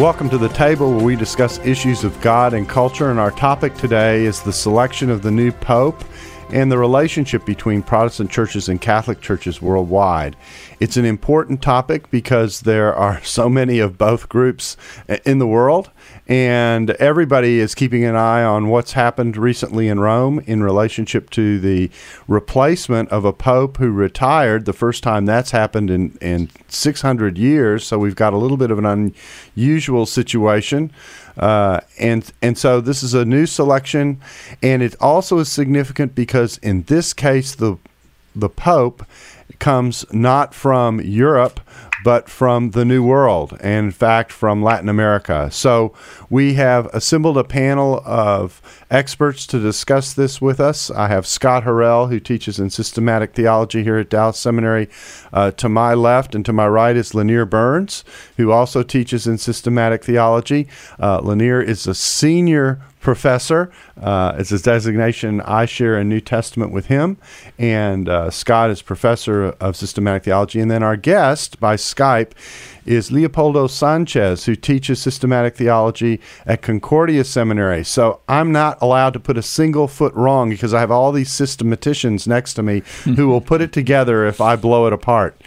Welcome to the table where we discuss issues of God and culture, and our topic today is the selection of the new Pope and the relationship between Protestant churches and Catholic churches worldwide. It's an important topic because there are so many of both groups in the world, and everybody is keeping an eye on what's happened recently in Rome in relationship to the replacement of a pope who retired. The first time that's happened in, in 600 years, so we've got a little bit of an unusual situation. Uh, and and so this is a new selection, and it also is significant because in this case the the Pope comes not from Europe but from the New World, and in fact, from Latin America. So we have assembled a panel of experts to discuss this with us. I have Scott Horrell, who teaches in systematic theology here at Dallas Seminary. Uh, to my left and to my right is Lanier Burns, who also teaches in systematic theology. Uh, Lanier is a senior professor. Uh, it's his designation. I share a New Testament with him, and uh, Scott is professor of systematic theology. And then our guest by Skype is Leopoldo Sanchez, who teaches systematic theology at Concordia Seminary. So I'm not allowed to put a single foot wrong because I have all these systematicians next to me who will put it together if I blow it apart.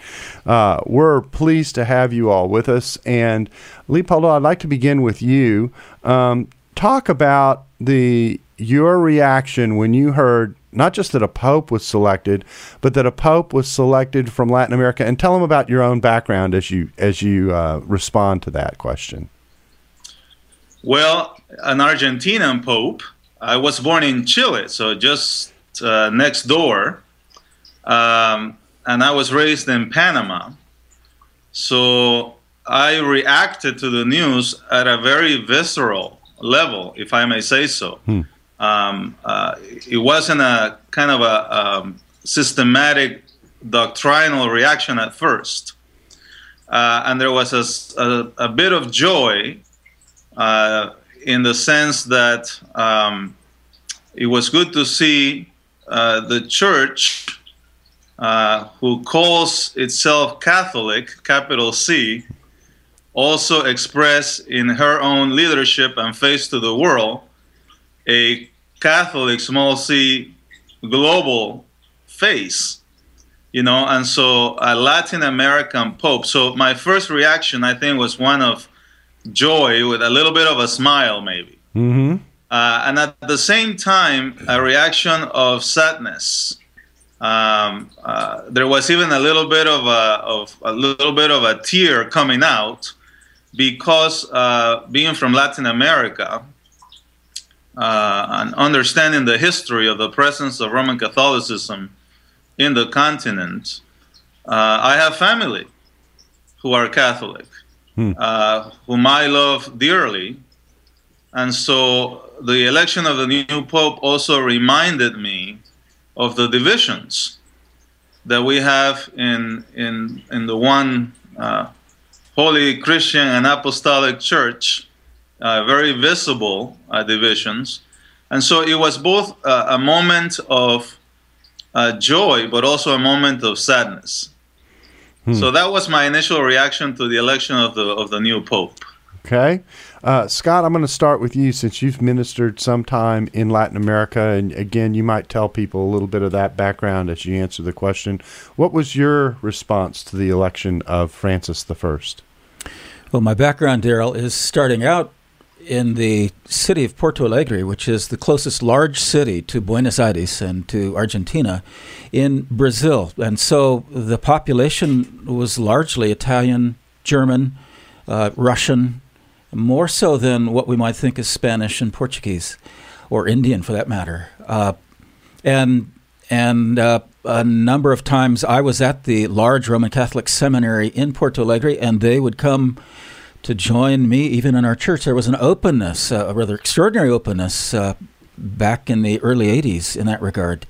Uh, we're pleased to have you all with us. And Leopoldo, I'd like to begin with you. Um, talk about the your reaction when you heard not just that a pope was selected, but that a pope was selected from Latin America, and tell them about your own background as you as you uh, respond to that question. Well, an Argentinian pope. I was born in Chile, so just uh, next door, um, and I was raised in Panama. So I reacted to the news at a very visceral level, if I may say so. Hmm. Um, uh, it wasn't a kind of a um, systematic doctrinal reaction at first. Uh, and there was a, a, a bit of joy uh, in the sense that um, it was good to see uh, the church, uh, who calls itself Catholic, capital C, also express in her own leadership and face to the world a Catholic small c global face, you know, and so a Latin American Pope. So my first reaction, I think, was one of joy with a little bit of a smile, maybe. Mm-hmm. Uh, and at the same time, a reaction of sadness. Um, uh, there was even a little bit of a, of a little bit of a tear coming out because uh, being from Latin America uh, and understanding the history of the presence of Roman Catholicism in the continent, uh, I have family who are Catholic, hmm. Uh, whom I love dearly. And so the election of the new pope also reminded me of the divisions that we have in in in the one uh, Holy Christian and Apostolic Church, uh, very visible uh, divisions. And so it was both uh, a moment of uh, joy, but also a moment of sadness. Hmm. So that was my initial reaction to the election of the, of the new Pope. Okay. Uh, Scott, I'm going to start with you since you've ministered some time in Latin America. And again, you might tell people a little bit of that background as you answer the question. What was your response to the election of Francis I? Well, my background, Darrell, is starting out in the city of Porto Alegre, which is the closest large city to Buenos Aires and to Argentina in Brazil. And so the population was largely Italian, German, uh, Russian, more so than what we might think is Spanish and Portuguese, or Indian for that matter. Uh, and and uh, a number of times I was at the large Roman Catholic seminary in Porto Alegre, and they would come to join me even in our church. There was an openness, uh, a rather extraordinary openness, uh, back in the early 80s in that regard.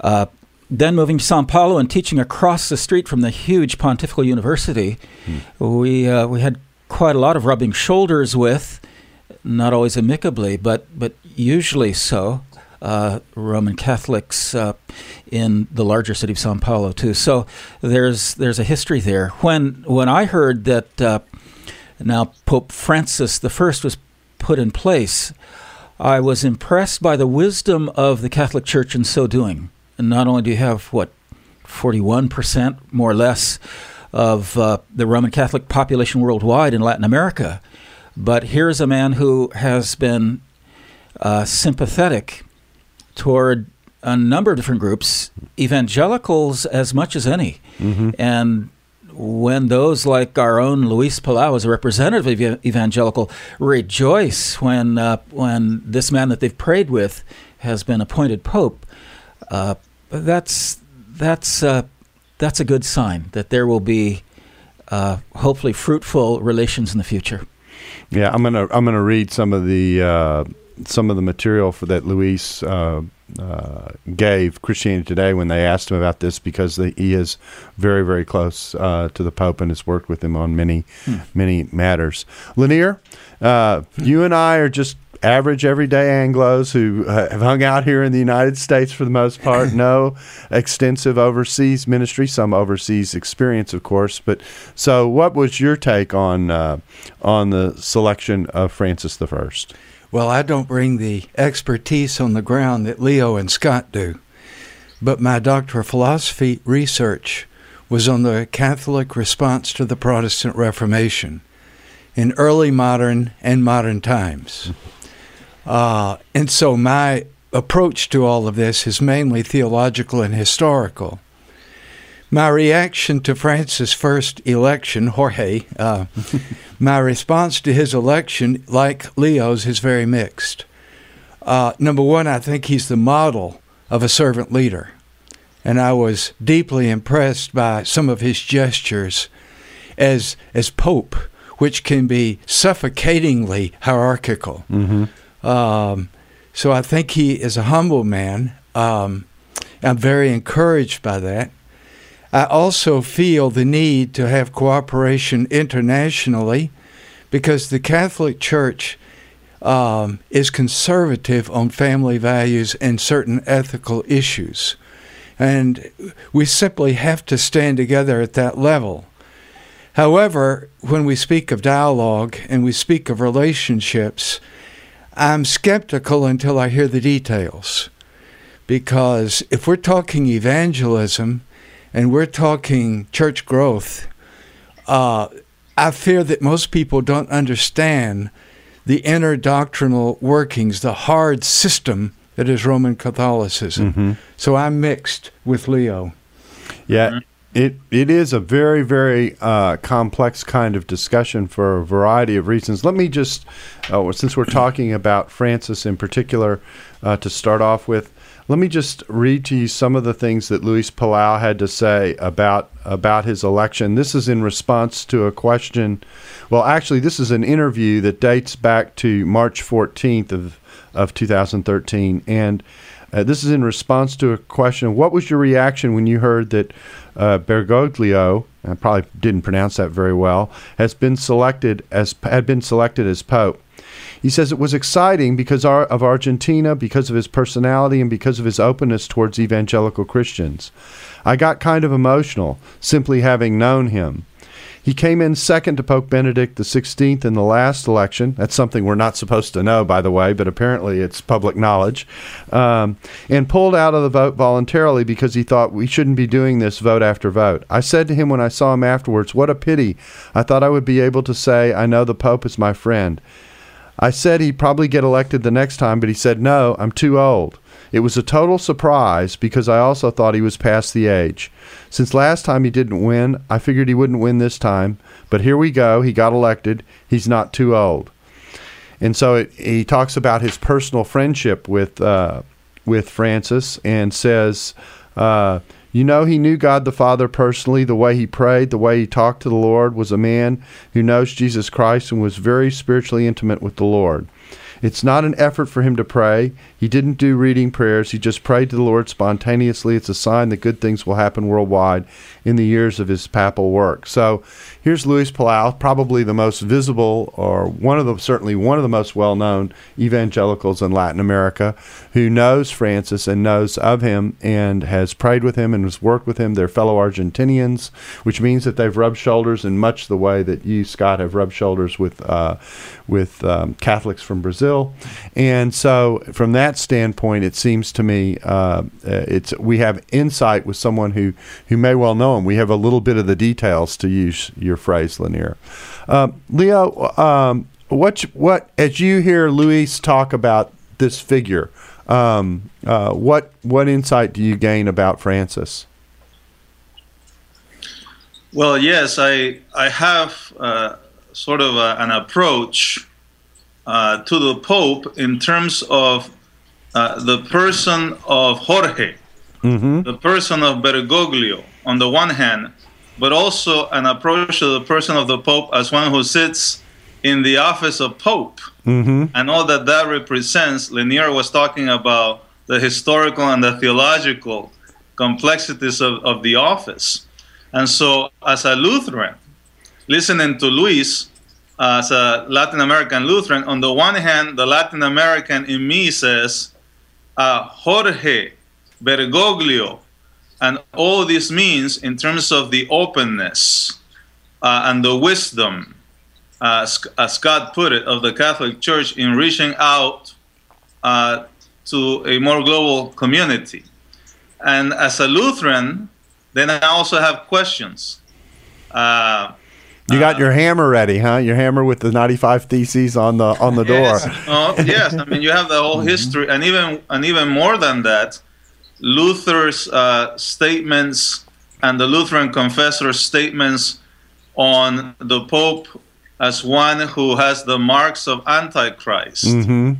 Uh, then moving to Sao Paulo and teaching across the street from the huge Pontifical University, hmm. we, uh, we had quite a lot of rubbing shoulders with, not always amicably, but, but usually so. Uh, Roman Catholics uh, in the larger city of Sao Paulo too. So there's there's a history there. When when I heard that uh, now Pope Francis I was put in place, I was impressed by the wisdom of the Catholic Church in so doing. And not only do you have what 41% more or less of uh, the Roman Catholic population worldwide in Latin America, but here's a man who has been uh, sympathetic toward a number of different groups, evangelicals as much as any. Mm-hmm. And when those like our own Luis Palau, as a representative of evangelical, rejoice when uh, when this man that they've prayed with has been appointed pope, uh, that's that's uh, that's a good sign that there will be uh, hopefully fruitful relations in the future. Yeah, I'm gonna I'm gonna read some of the uh, some of the material for that Luis uh, uh, gave Christianity Today when they asked him about this because the, he is very very close uh, to the Pope and has worked with him on many hmm. many matters. Lanier, uh, you and I are just average everyday Anglos who uh, have hung out here in the United States for the most part. no extensive overseas ministry, some overseas experience, of course. But so, what was your take on uh, on the selection of Francis the First? Well, I don't bring the expertise on the ground that Leo and Scott do, but my Doctor of Philosophy research was on the Catholic response to the Protestant Reformation in early modern and modern times. Uh, and so my approach to all of this is mainly theological and historical. My reaction to Francis' first election, Jorge, uh, my response to his election, like Leo's, is very mixed. Uh, number one, I think he's the model of a servant leader. And I was deeply impressed by some of his gestures as, as Pope, which can be suffocatingly hierarchical. Mm-hmm. Um, so I think he is a humble man. Um, I'm very encouraged by that. I also feel the need to have cooperation internationally because the Catholic Church um, is conservative on family values and certain ethical issues. And we simply have to stand together at that level. However, when we speak of dialogue and we speak of relationships, I'm skeptical until I hear the details. Because if we're talking evangelism, and we're talking church growth, uh, I fear that most people don't understand the inner doctrinal workings, the hard system that is Roman Catholicism. Mm-hmm. So I'm mixed with Leo. Yeah. It it is a very very uh, complex kind of discussion for a variety of reasons. Let me just, uh, since we're talking about Francis in particular, uh, to start off with, let me just read to you some of the things that Luis Palau had to say about about his election. This is in response to a question. Well, actually, this is an interview that dates back to March 14th of of 2013, and uh, this is in response to a question. What was your reaction when you heard that uh, Bergoglio, I probably didn't pronounce that very well, has been selected as had been selected as pope? He says it was exciting because of Argentina, because of his personality, and because of his openness towards evangelical Christians. I got kind of emotional simply having known him. He came in second to Pope Benedict XVI in the last election. That's something we're not supposed to know, by the way, but apparently it's public knowledge. Um, and pulled out of the vote voluntarily because he thought we shouldn't be doing this vote after vote. I said to him when I saw him afterwards, What a pity. I thought I would be able to say, I know the Pope is my friend. I said he'd probably get elected the next time, but he said, no, I'm too old. It was a total surprise because I also thought he was past the age. Since last time he didn't win, I figured he wouldn't win this time. But here we go. He got elected. He's not too old. And so it, he talks about his personal friendship with uh, with Francis and says, uh, You know, he knew God the Father personally. The way he prayed, the way he talked to the Lord, was a man who knows Jesus Christ and was very spiritually intimate with the Lord. It's not an effort for him to pray. He didn't do reading prayers. He just prayed to the Lord spontaneously. It's a sign that good things will happen worldwide in the years of his papal work. So here's Luis Palau, probably the most visible or one of the certainly one of the most well-known evangelicals in Latin America who knows Francis and knows of him and has prayed with him and has worked with him. They're fellow Argentinians, which means that they've rubbed shoulders in much the way that you, Scott, have rubbed shoulders with uh, with um, Catholics from Brazil. And so, from that standpoint, it seems to me uh, it's we have insight with someone who who may well know him. We have a little bit of the details to use your phrase, Lanier. Uh, Leo, um, what what as you hear Luis talk about this figure, um, uh, what what insight do you gain about Francis? Well, yes, I I have uh, sort of a, an approach uh, to the Pope in terms of uh, the person of Jorge, mm-hmm. the person of Bergoglio, on the one hand, but also an approach to the person of the Pope as one who sits in the office of Pope mm-hmm. and all that that represents. Lanier was talking about the historical and the theological complexities of, of the office. And so, as a Lutheran, listening to Luis as a Latin American Lutheran, on the one hand, the Latin American in me says, uh, Jorge Bergoglio and all this means in terms of the openness uh, and the wisdom, uh, as Scott put it, of the Catholic Church in reaching out uh, to a more global community. And as a Lutheran, then I also have questions. Uh, you got your hammer ready, huh? Your hammer with the 95 theses on the on the door. Yes, oh, yes. I mean, you have the whole mm-hmm. history, and even and even more than that, Luther's uh, statements and the Lutheran confessor's statements on the Pope as one who has the marks of Antichrist. Mm-hmm.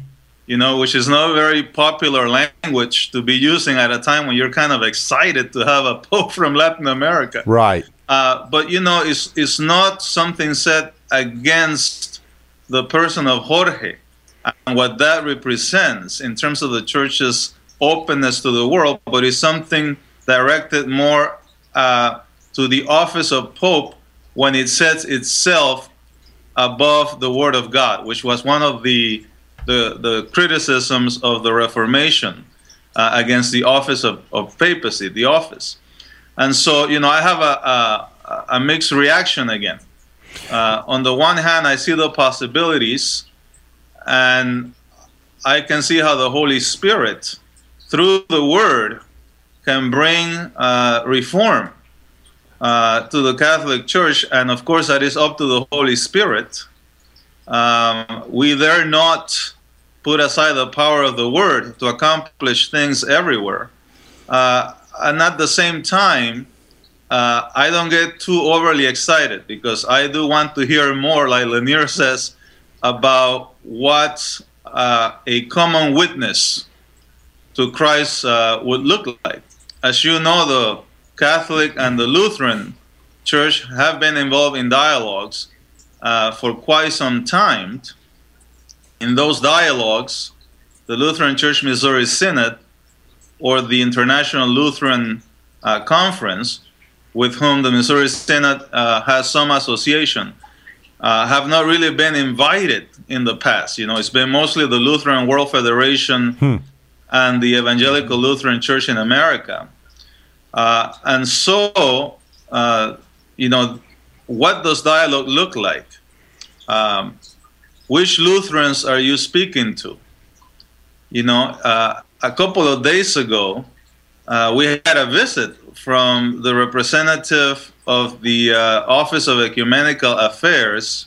You know, which is not a very popular language to be using at a time when you're kind of excited to have a Pope from Latin America. Right. Uh, but, you know, it's, it's not something said against the person of Jorge and what that represents in terms of the church's openness to the world, but it's something directed more uh, to the office of Pope when it sets itself above the Word of God, which was one of the the, the criticisms of the Reformation uh, against the office of, of papacy, the office. And so, you know, I have a, a, a mixed reaction again. Uh, on the one hand, I see the possibilities, and I can see how the Holy Spirit through the word can bring uh, reform uh, to the Catholic Church, and of course, that is up to the Holy Spirit. Um, we dare not put aside the power of the word to accomplish things everywhere. Uh, and at the same time, uh, I don't get too overly excited because I do want to hear more, like Lanier says, about what uh, a common witness to Christ uh, would look like. As you know, the Catholic and the Lutheran Church have been involved in dialogues uh, for quite some time. In those dialogues, the Lutheran Church Missouri Synod or the International Lutheran uh, Conference, with whom the Missouri Synod uh, has some association, uh, have not really been invited in the past. You know, it's been mostly the Lutheran World Federation hmm and the Evangelical Lutheran Church in America. Uh, and so, uh, you know, what does dialogue look like? Um, which Lutherans are you speaking to? You know, uh, a couple of days ago, uh, we had a visit from the representative of the uh, Office of Ecumenical Affairs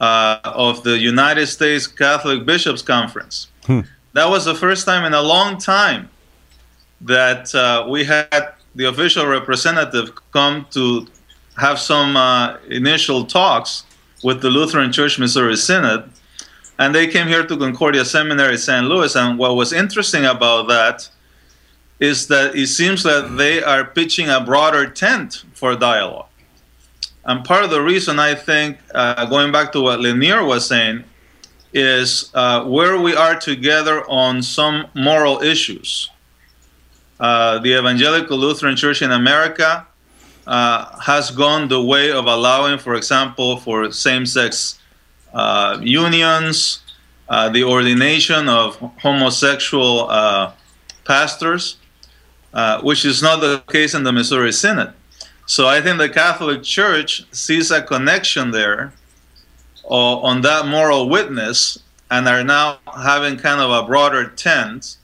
uh, of the United States Catholic Bishops Conference. Hmm that was the first time in a long time that uh, we had the official representative come to have some uh, initial talks with the Lutheran Church Missouri Synod. And they came here to Concordia Seminary, St. Louis. And what was interesting about that is that it seems that they are pitching a broader tent for dialogue. And part of the reason I think, uh, going back to what Lanier was saying, is uh, where we are together on some moral issues. Uh, the Evangelical Lutheran Church in America uh, has gone the way of allowing, for example, for same sex unions, uh, the ordination of homosexual uh, pastors, which is not the case in the Missouri Synod. So I think the Catholic Church sees a connection there on that moral witness and are now having kind of a broader tent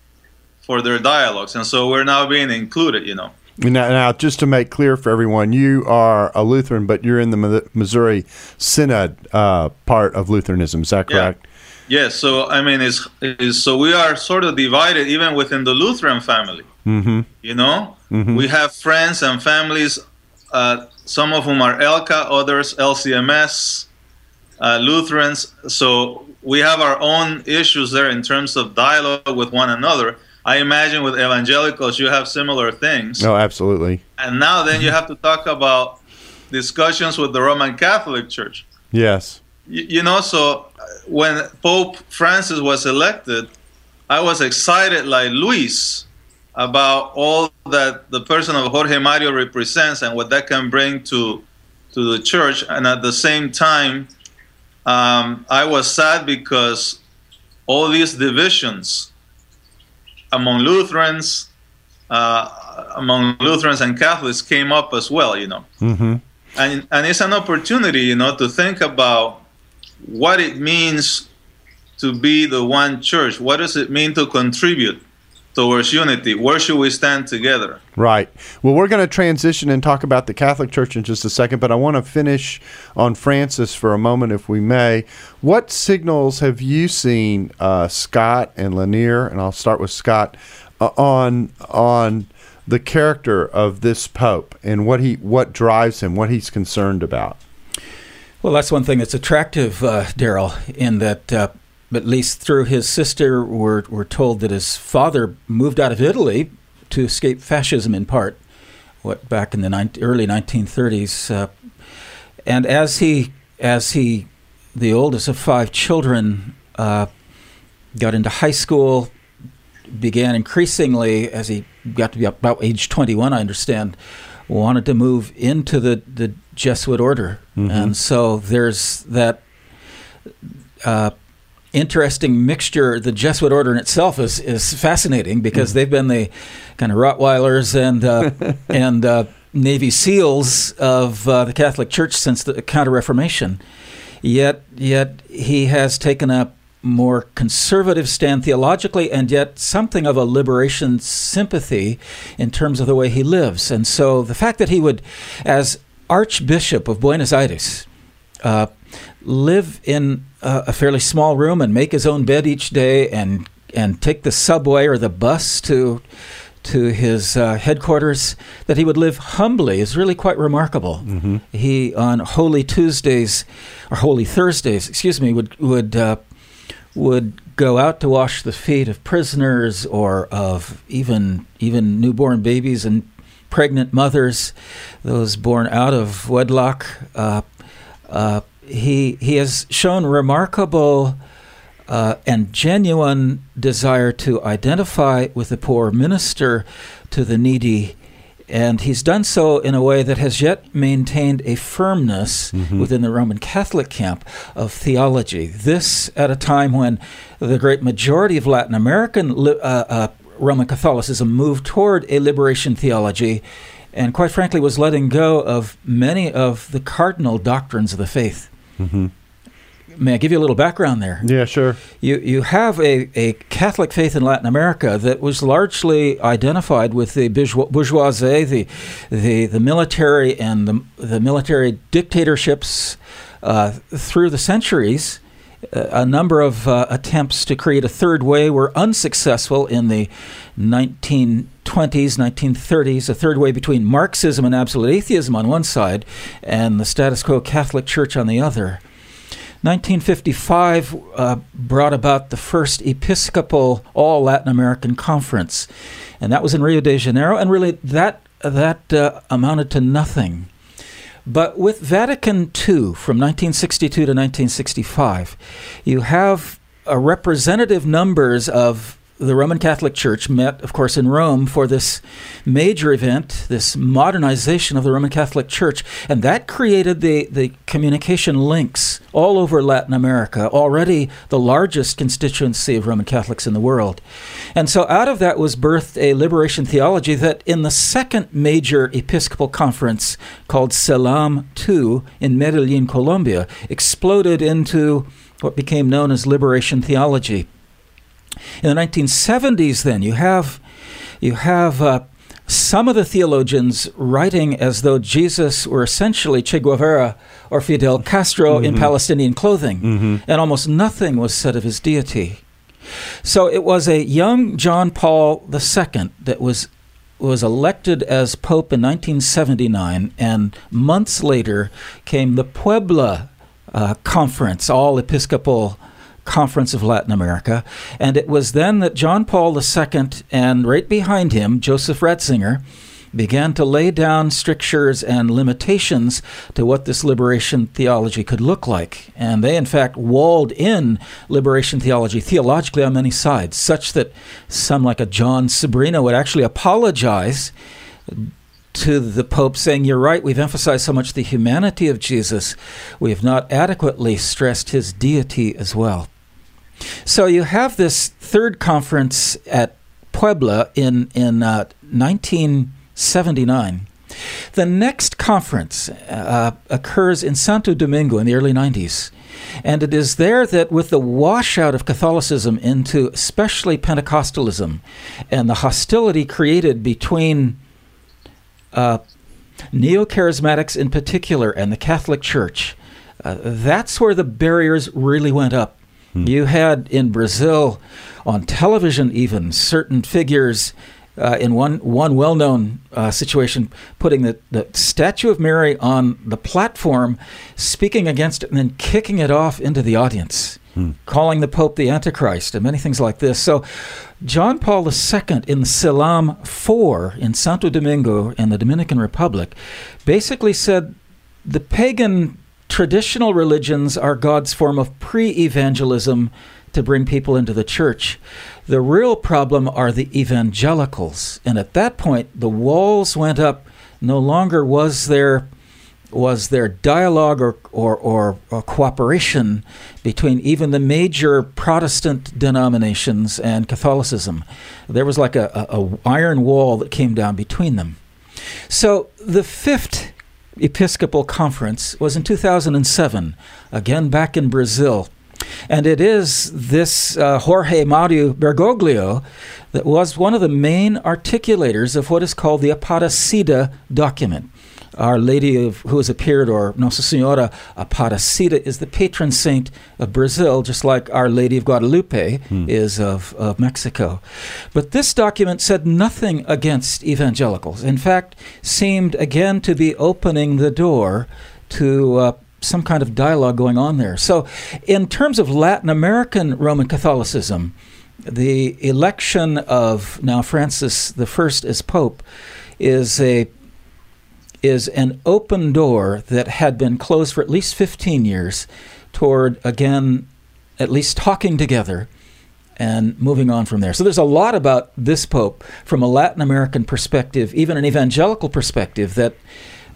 for their dialogues. And so we're now being included, you know. Now, now, just to make clear for everyone, you are a Lutheran, but you're in the Missouri Synod uh, part of Lutheranism. Is that correct? Yeah. Yes. So I mean, it's, it's, so we are sort of divided even within the Lutheran family. Mm-hmm. You know, mm-hmm. we have friends and families. Uh, some of whom are ELCA, others LCMS, uh, Lutherans. So we have our own issues there in terms of dialogue with one another. I imagine with evangelicals, you have similar things. No, absolutely. And now then you have to talk about discussions with the Roman Catholic Church. Yes. You, you know, so uh, when Pope Francis was elected, I was excited like Luis about all that the person of Jorge Mario represents and what that can bring to to the church. And at the same time, um, I was sad because all these divisions among Lutherans, uh, among Lutherans and Catholics came up as well, you know. Mm-hmm. And, and it's an opportunity, you know, to think about what it means to be the one church. What does it mean to contribute towards unity? Where should we stand together? Right. Well, we're going to transition and talk about the Catholic Church in just a second, but I want to finish on Francis for a moment, if we may. What signals have you seen, uh, Scott and Lanier, and I'll start with Scott, uh, on on the character of this Pope and what he what drives him, what he's concerned about? Well, that's one thing that's attractive, uh, Darrell, in that uh, at least through his sister, we're, we're told that his father moved out of Italy to escape fascism in part, what back in the early 1930s. Uh, and as he, as he, the oldest of five children, uh, got into high school, began increasingly, as he got to be about age 21, I understand, wanted to move into the, the Jesuit order. Mm-hmm. And so there's that. Uh, interesting mixture. The Jesuit order in itself is is fascinating because mm. they've been the kind of Rottweilers and uh, and uh, Navy SEALs of uh, the Catholic Church since the Counter Reformation. Yet, yet he has taken a more conservative stand theologically, and yet something of a liberation sympathy in terms of the way he lives. And so, the fact that he would, as Archbishop of Buenos Aires, uh, live in a, a fairly small room and make his own bed each day and and take the subway or the bus to to his uh, headquarters, that he would live humbly is really quite remarkable. Mm-hmm. He on Holy Tuesdays or Holy Thursdays, excuse me, would would uh, would go out to wash the feet of prisoners or of even even newborn babies and pregnant mothers, those born out of wedlock. Uh, uh he he has shown remarkable uh, and genuine desire to identify with the poor, minister to the needy, and he's done so in a way that has yet maintained a firmness mm-hmm. within the Roman Catholic camp of theology. This at a time when the great majority of Latin American uh, uh, Roman Catholicism moved toward a liberation theology and quite frankly was letting go of many of the cardinal doctrines of the faith. Mm-hmm. May I give you a little background there? Yeah, sure. You you have a, a Catholic faith in Latin America that was largely identified with the bourgeoisie, the the, the military and the the military dictatorships uh, through the centuries. A number of uh, attempts to create a third way were unsuccessful in the 1920s, 1930s. A third way between Marxism and absolute atheism on one side, and the status quo Catholic Church on the other. 1955 uh, brought about the first Episcopal All Latin American Conference, and that was in Rio de Janeiro. And really, that that uh, amounted to nothing. But with Vatican II from 1962 to 1965, you have a representative numbers of the Roman Catholic Church met, of course, in Rome for this major event, this modernization of the Roman Catholic Church, and that created the, the communication links all over Latin America, already the largest constituency of Roman Catholics in the world. And so out of that was birthed a liberation theology that in the second major Episcopal conference called CELAM II in Medellin, Colombia, exploded into what became known as liberation theology. In the 1970s, then you have you have uh, some of the theologians writing as though Jesus were essentially Che Guevara or Fidel Castro mm-hmm. in Palestinian clothing, mm-hmm. and almost nothing was said of his deity. So it was a young John Paul II that was was elected as pope in 1979, and months later came the Puebla uh, conference, all Episcopal Conference of Latin America. And it was then that John Paul II and right behind him, Joseph Ratzinger, began to lay down strictures and limitations to what this liberation theology could look like. And they, in fact, walled in liberation theology theologically on many sides, such that some, like a Jon Sobrino, would actually apologize to the Pope saying, You're right, we've emphasized so much the humanity of Jesus, we have not adequately stressed his deity as well. So you have this third conference at Puebla in in uh, 1979. The next conference uh, occurs in Santo Domingo in the early 90s. And it is there that, with the washout of Catholicism into especially Pentecostalism and the hostility created between uh, neo charismatics in particular and the Catholic Church, uh, that's where the barriers really went up Hmm. You had in Brazil, on television, even certain figures. Uh, in one one well known uh, situation, putting the, the statue of Mary on the platform, speaking against it, and then kicking it off into the audience, hmm. calling the Pope the Antichrist, and many things like this. So, John Paul II in CELAM IV in Santo Domingo in the Dominican Republic basically said the pagan traditional religions are God's form of pre evangelism to bring people into the church. The real problem are the evangelicals. And at that point, the walls went up. No longer was there was there dialogue or, or, or, or, cooperation between even the major Protestant denominations and Catholicism. There was like a, a, a iron wall that came down between them. So the fifth Episcopal Conference was in 2007, again back in Brazil. And it is this uh, Jorge Mario Bergoglio that was one of the main articulators of what is called the Aparecida document. Our Lady of who has appeared, or Nossa Senhora Aparecida, is the patron saint of Brazil, just like Our Lady of Guadalupe hmm. is of, of Mexico. But this document said nothing against evangelicals. In fact, seemed again to be opening the door to uh, some kind of dialogue going on there. So, in terms of Latin American Roman Catholicism, the election of now Francis I as Pope is a is an open door that had been closed for at least 15 years toward, again, at least talking together and moving on from there. So there's a lot about this pope from a Latin American perspective, even an evangelical perspective, that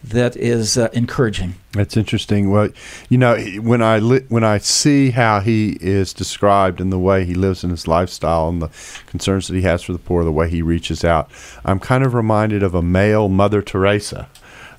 that is uh, encouraging. That's interesting. Well, you know, when I li- when I see how he is described and the way he lives in his lifestyle and the concerns that he has for the poor, the way he reaches out, I'm kind of reminded of a male Mother Teresa.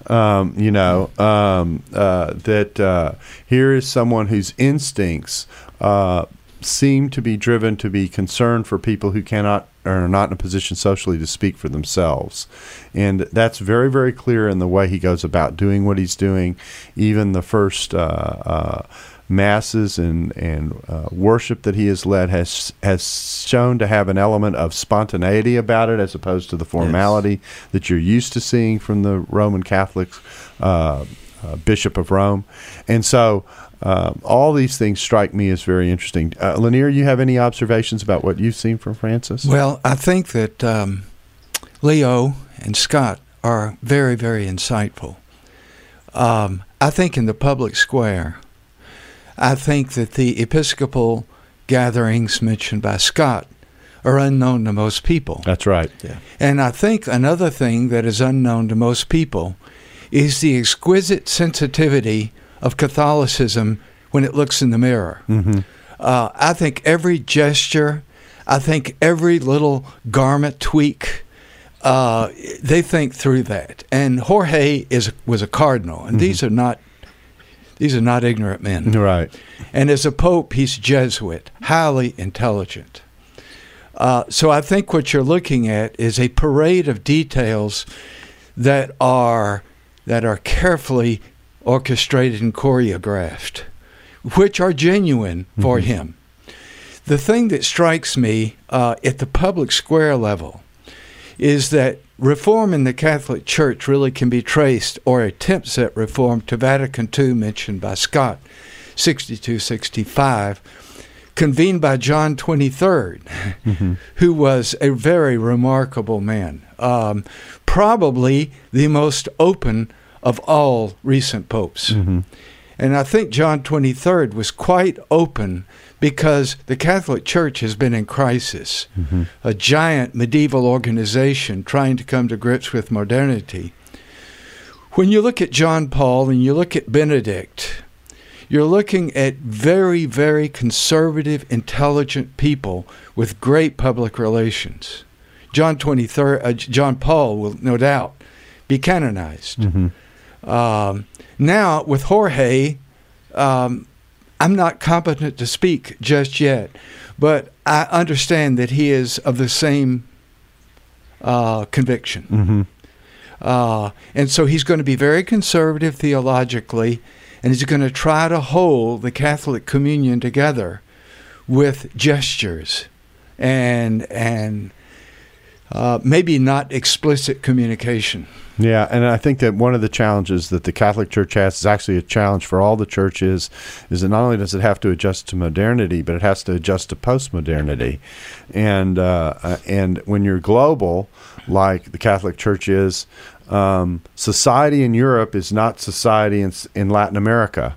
Um, you know, um, uh, that uh, here is someone whose instincts uh, seem to be driven to be concerned for people who cannot or are not in a position socially to speak for themselves. And that's very, very clear in the way he goes about doing what he's doing. Even the first uh, uh, masses and and uh, worship that he has led has has shown to have an element of spontaneity about it, as opposed to the formality yes. that you're used to seeing from the Roman Catholics. Uh, uh, Bishop of Rome, and so uh, all these things strike me as very interesting. Uh, Lanier, you have any observations about what you've seen from Francis? Well, I think that um, Leo and Scott are very, very insightful. Um, I think in the public square, I think that the Episcopal gatherings mentioned by Scott are unknown to most people. That's right. Yeah. And I think another thing that is unknown to most people is the exquisite sensitivity of Catholicism when it looks in the mirror. Mm-hmm. Uh, I think every gesture, I think every little garment tweak, uh, they think through that. And Jorge is was a cardinal, and these are not these are not ignorant men. Right. And as a pope, he's Jesuit, highly intelligent. Uh, so I think what you're looking at is a parade of details that are that are carefully orchestrated and choreographed, which are genuine for him. The thing that strikes me uh, at the public square level is that reform in the Catholic Church really can be traced, or attempts at reform, to Vatican II, mentioned by Scott, 6265, convened by John 23rd, who was a very remarkable man, um, probably the most open of all recent popes. And I think John 23rd was quite open because the Catholic Church has been in crisis, a giant medieval organization trying to come to grips with modernity. When you look at John Paul and you look at Benedict, you're looking at very, very conservative, intelligent people with great public relations. John 23rd, uh, John Paul will no doubt be canonized. Um, now, with Jorge, um, I'm not competent to speak just yet, but I understand that he is of the same uh, conviction. Mm-hmm. Uh, and so he's going to be very conservative theologically, and he's going to try to hold the Catholic communion together with gestures and and uh, maybe not explicit communication. Yeah, and I think that one of the challenges that the Catholic Church has is actually a challenge for all the churches is that not only does it have to adjust to modernity, but it has to adjust to postmodernity. And uh, uh, and when you're global, like the Catholic Church is, um, society in Europe is not society in, in Latin America.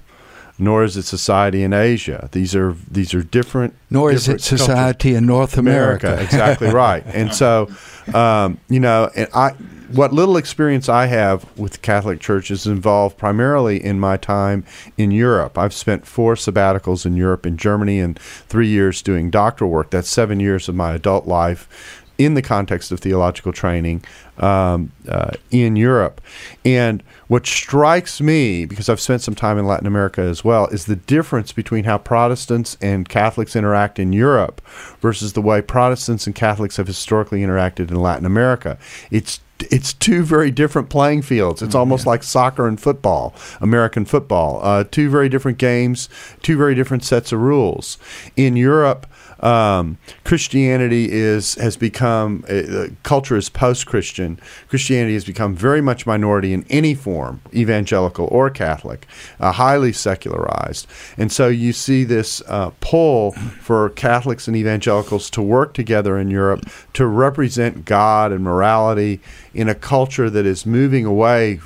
Nor is it society in Asia. These are these are different. Nor is it different cultures. society in North America. exactly right. And so, um, you know, and I, what little experience I have with the Catholic Church is involved primarily in my time in Europe. I've spent four sabbaticals in Europe, in Germany, and three years doing doctoral work. That's seven years of my adult life in the context of theological training um, uh, in Europe. And what strikes me, because I've spent some time in Latin America as well, is the difference between how Protestants and Catholics interact in Europe versus the way Protestants and Catholics have historically interacted in Latin America. It's it's two very different playing fields. It's almost like soccer and football, American football. Uh, two very different games, two very different sets of rules. In Europe, um, Christianity is has become uh, culture is post-Christian. Christianity has become very much minority in any form, evangelical or Catholic, uh, highly secularized, and so you see this uh, pull for Catholics and evangelicals to work together in Europe to represent God and morality in a culture that is moving away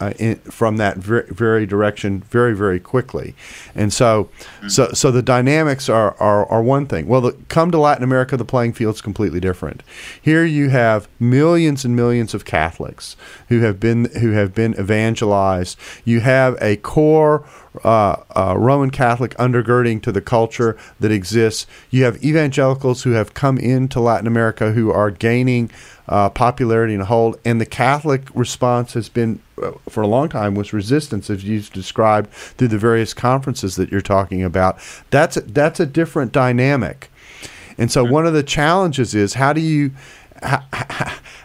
uh, in, from that very, very direction very very quickly, and so so so the dynamics are are, are one thing. Well, the, come to Latin America, the playing field's completely different. Here you have millions and millions of Catholics who have been who have been evangelized. You have a core uh, uh, Roman Catholic undergirding to the culture that exists. You have evangelicals who have come into Latin America who are gaining uh, popularity and hold, and the Catholic response has been, uh, for a long time, was resistance, as you described through the various conferences that you're talking about. That's a, that's a different dynamic, and so one of the challenges is how do you how,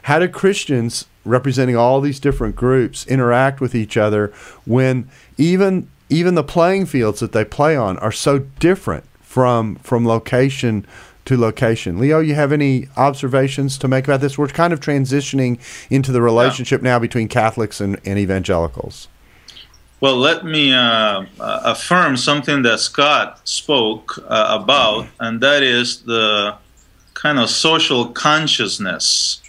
how do Christians representing all these different groups interact with each other when even even the playing fields that they play on are so different from from location to location. Leo, you have any observations to make about this? We're kind of transitioning into the relationship now between Catholics and, and evangelicals. Well, let me uh, uh, affirm something that Scott spoke uh, about, and that is the kind of social consciousness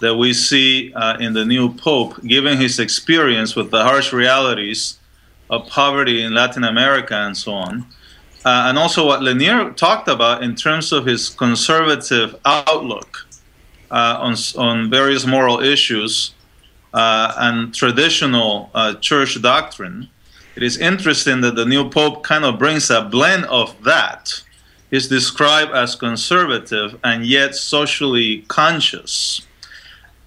that we see uh, in the new Pope, given his experience with the harsh realities of poverty in Latin America and so on. Uh, and also what Lanier talked about in terms of his conservative outlook uh, on, on various moral issues uh, and traditional uh, church doctrine. It is interesting that the new pope kind of brings a blend of that. He's described as conservative and yet socially conscious.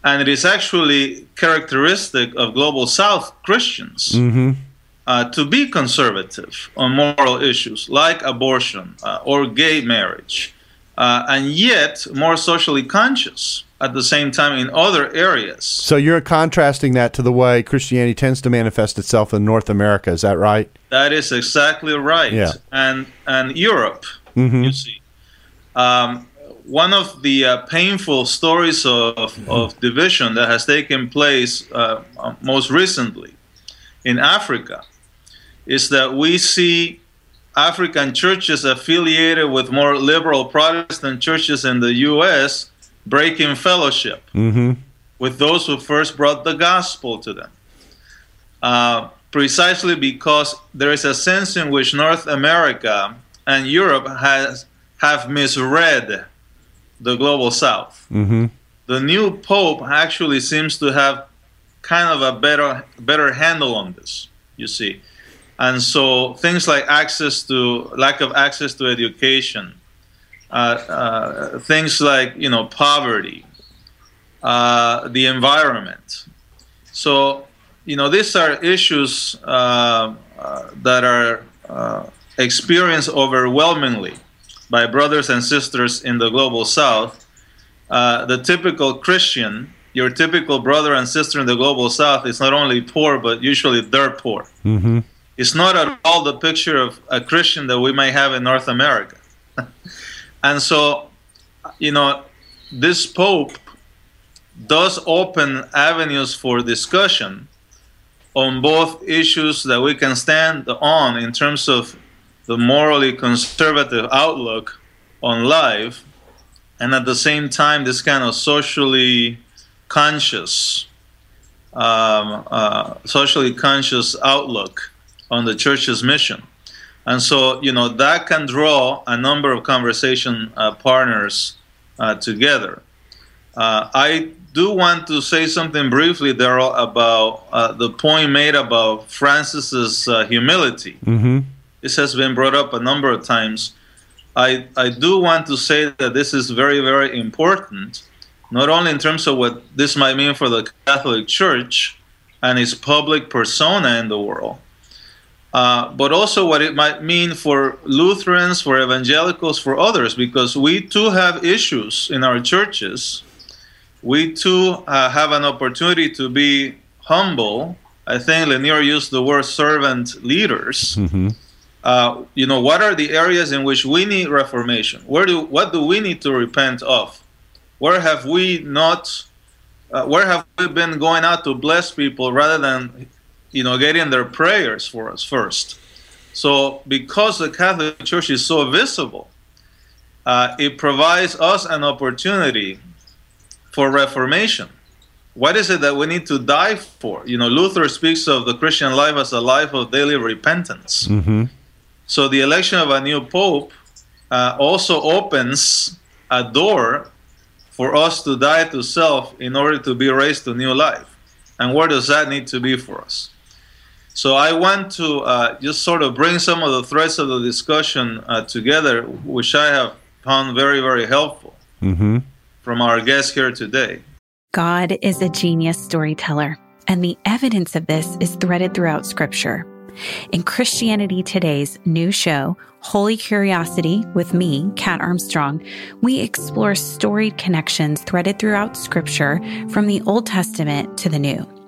And it is actually characteristic of global South Christians Mm-hmm. Uh, to be conservative on moral issues like abortion uh, or gay marriage, uh, and yet more socially conscious at the same time in other areas. So you're contrasting that to the way Christianity tends to manifest itself in North America. Is that right? That is exactly right. Yeah. And and Europe, Mhm. you see, um, one of the uh, painful stories of, of division that has taken place uh, most recently in Africa is that we see African churches affiliated with more liberal Protestant churches in the U.S. breaking fellowship Mm-hmm. with those who first brought the gospel to them. Uh, precisely because there is a sense in which North America and Europe has have misread the global South. Mm-hmm. The new pope actually seems to have kind of a better better handle on this. You see, and so things like access to lack of access to education, uh, uh, things like you know poverty, uh, the environment. So you know these are issues uh, uh, that are uh, experienced overwhelmingly by brothers and sisters in the global South. The typical Christian, your typical brother and sister in the global South, is not only poor but usually they're poor Mm-hmm. It's not at all the picture of a Christian that we may have in North America. and so, you know, this Pope does open avenues for discussion on both issues that we can stand on in terms of the morally conservative outlook on life, and at the same time, this kind of socially conscious, um, uh, socially conscious outlook on the church's mission. And so, you know, that can draw a number of conversation uh, partners uh, together. Uh, I do want to say something briefly, Darrell, about uh, the point made about Francis's uh, humility. Mm-hmm. This has been brought up a number of times. I, I do want to say that this is very, very important, not only in terms of what this might mean for the Catholic Church and its public persona in the world, uh, but also what it might mean for Lutherans, for evangelicals, for others, because we too have issues in our churches. We too uh, have an opportunity to be humble. I think Lanier used the word servant leaders. Mm-hmm. Uh, you know, what are the areas in which we need reformation? Where do what do we need to repent of? Where have we not? Uh, where have we been going out to bless people rather than, you know, getting their prayers for us first? So, because the Catholic Church is so visible, uh, it provides us an opportunity for reformation. What is it that we need to die for? You know, Luther speaks of the Christian life as a life of daily repentance. Mm-hmm. So the election of a new pope uh, also opens a door for us to die to self in order to be raised to new life. And where does that need to be for us? So I want to uh, just sort of bring some of the threads of the discussion uh, together, which I have found very, very helpful Mm-hmm. from our guest here today. God is a genius storyteller, and the evidence of this is threaded throughout Scripture. In Christianity Today's new show, Holy Curiosity, with me, Kat Armstrong, we explore storied connections threaded throughout Scripture from the Old Testament to the New.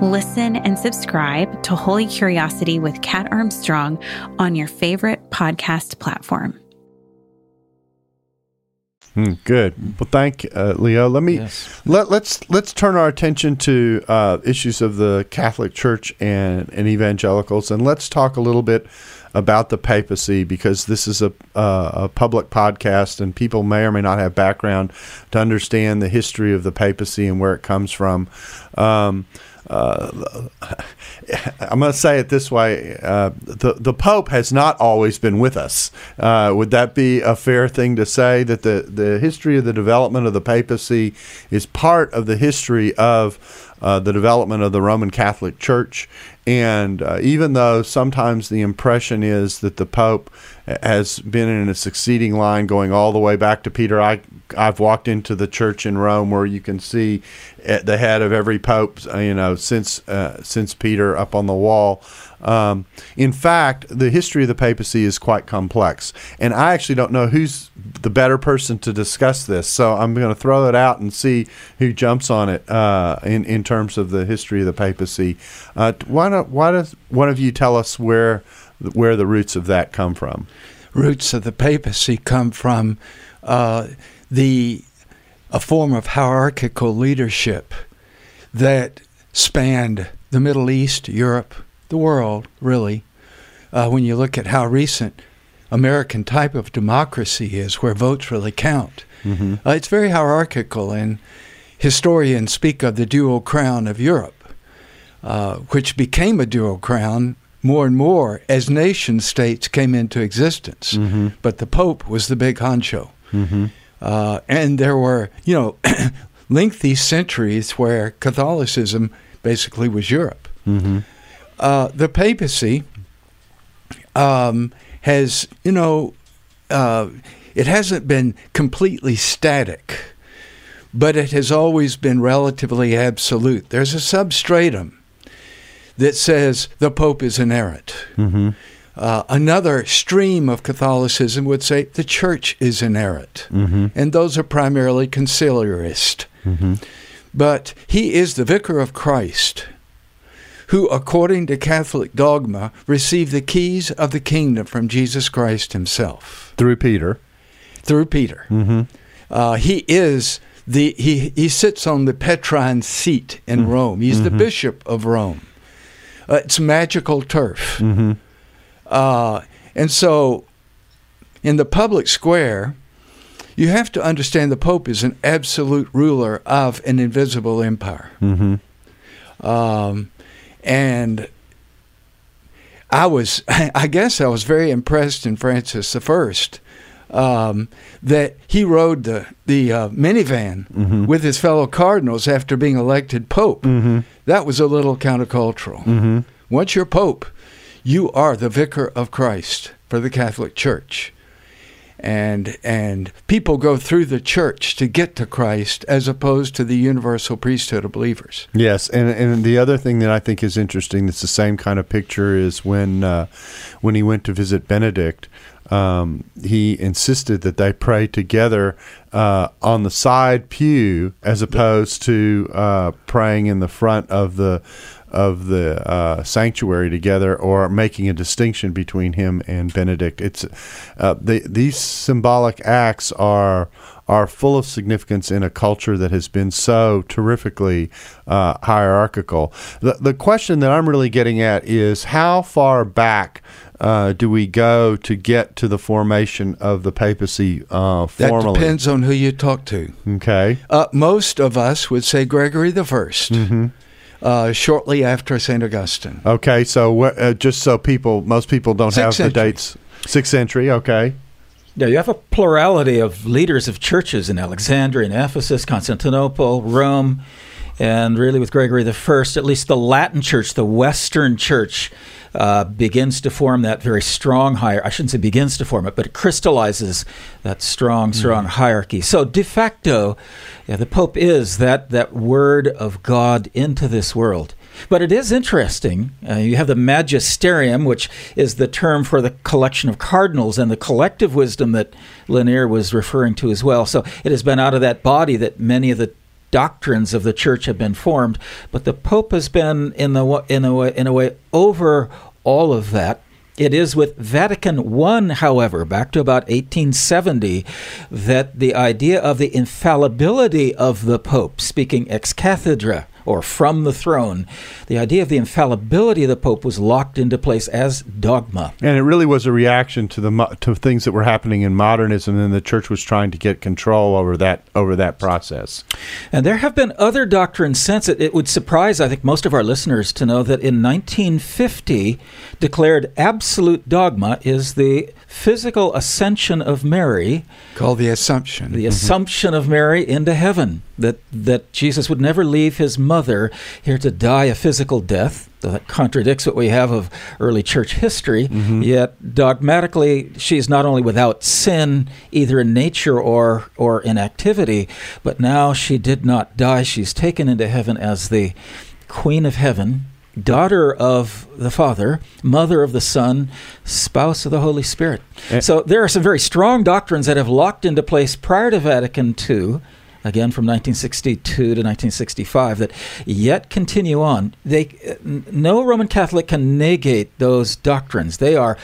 Listen and subscribe to Holy Curiosity with Kat Armstrong on your favorite podcast platform. Mm, good. Well, thank uh, Leo. Let me Yes. let let's let's turn our attention to uh, issues of the Catholic Church and, and evangelicals, and let's talk a little bit about the papacy because this is a uh, a public podcast, and people may or may not have background to understand the history of the papacy and where it comes from. Um, uh, I'm going to say it this way: uh, the the Pope has not always been with us. Uh, would that be a fair thing to say that the the history of the development of the papacy is part of the history of uh, the development of the Roman Catholic Church? And uh, even though sometimes the impression is that the Pope has been in a succeeding line going all the way back to Peter, I I've walked into the church in Rome where you can see at the head of every pope, uh, you know, since uh, since Peter up on the wall. Um, in fact, the history of the papacy is quite complex, and I actually don't know who's the better person to discuss this. So I'm going to throw it out and see who jumps on it uh, in in terms of the history of the papacy. Uh, why don't Why does one of you tell us where where the roots of that come from? roots of the papacy come from uh, the a form of hierarchical leadership that spanned the Middle East, Europe, the world, really. Uh, when you look at how recent American type of democracy is, where votes really count, uh, it's very hierarchical, and historians speak of the dual crown of Europe, uh, which became a dual crown more and more as nation states came into existence. But the Pope was the big honcho. Uh, and there were, you know, lengthy centuries where Catholicism basically was Europe. Uh, the papacy um, has, you know, uh, it hasn't been completely static, but it has always been relatively absolute. There's a substratum that says the Pope is inerrant. Mm-hmm. Uh, another stream of Catholicism would say the Church is inerrant, mm-hmm. and those are primarily conciliarist. Mm-hmm. But he is the Vicar of Christ, who, according to Catholic dogma, received the keys of the kingdom from Jesus Christ himself Through Peter. through Peter. Uh, he is the he he sits on the Petrine seat in Rome. He's the bishop of Rome. Uh, it's magical turf, uh, and so in the public square, you have to understand the Pope is an absolute ruler of an invisible empire. Um, and I was, I guess, I was very impressed in Francis the First um, that he rode the the uh, minivan with his fellow cardinals after being elected pope. That was a little countercultural. Once you're pope, you are the vicar of Christ for the Catholic Church. And and people go through the church to get to Christ as opposed to the universal priesthood of believers. Yes, and and the other thing that I think is interesting, that's the same kind of picture, is when uh, when he went to visit Benedict, um, he insisted that they pray together uh, on the side pew as opposed to uh, praying in the front of the of the uh, sanctuary together, or making a distinction between him and Benedict. It's uh, the, these symbolic acts are are full of significance in a culture that has been so terrifically uh, hierarchical. The the question that I'm really getting at is how far back. Uh, do we go to get to the formation of the papacy uh, That depends on who you talk to. Okay. Uh, most of us would say Gregory the 1st uh, shortly after St. Augustine. Okay, so uh, just so people, most people don't Sixth have century. the dates. Sixth century, okay. Yeah, you have a plurality of leaders of churches in Alexandria, in Ephesus, Constantinople, Rome, and really with Gregory the First, at least the Latin Church, the Western Church, uh, begins to form that very strong hierarchy. I shouldn't say begins to form it, but it crystallizes that strong, strong hierarchy. So de facto, yeah, the Pope is that that word of God into this world. But it is interesting. Uh, you have the magisterium, which is the term for the collection of cardinals and the collective wisdom that Lanier was referring to as well. So it has been out of that body that many of the doctrines of the church have been formed. But the Pope has been, in, the, in, a, way, in a way, over all of that. It is with Vatican I, however, back to about 1870, that the idea of the infallibility of the Pope, speaking ex cathedra, or from the throne, the idea of the infallibility of the Pope was locked into place as dogma. And it really was a reaction to the to things that were happening in modernism, and the church was trying to get control over that over that process. And there have been other doctrines since it. It would surprise, I think, most of our listeners to know that in 1950, declared absolute dogma is the physical ascension of Mary, called the Assumption, the mm-hmm. Assumption of Mary into heaven. That that Jesus would never leave his mother here to die a physical death. That contradicts what we have of early church history. Mm-hmm. Yet dogmatically, she is not only without sin, either in nature or or in activity, but now she did not die. She's taken into heaven as the Queen of Heaven daughter of the Father, mother of the Son, spouse of the Holy Spirit. Eh. so there are some very strong doctrines that have locked into place prior to Vatican II, again from 1962 to 1965, that yet continue on. They, no Roman Catholic can negate those doctrines. They are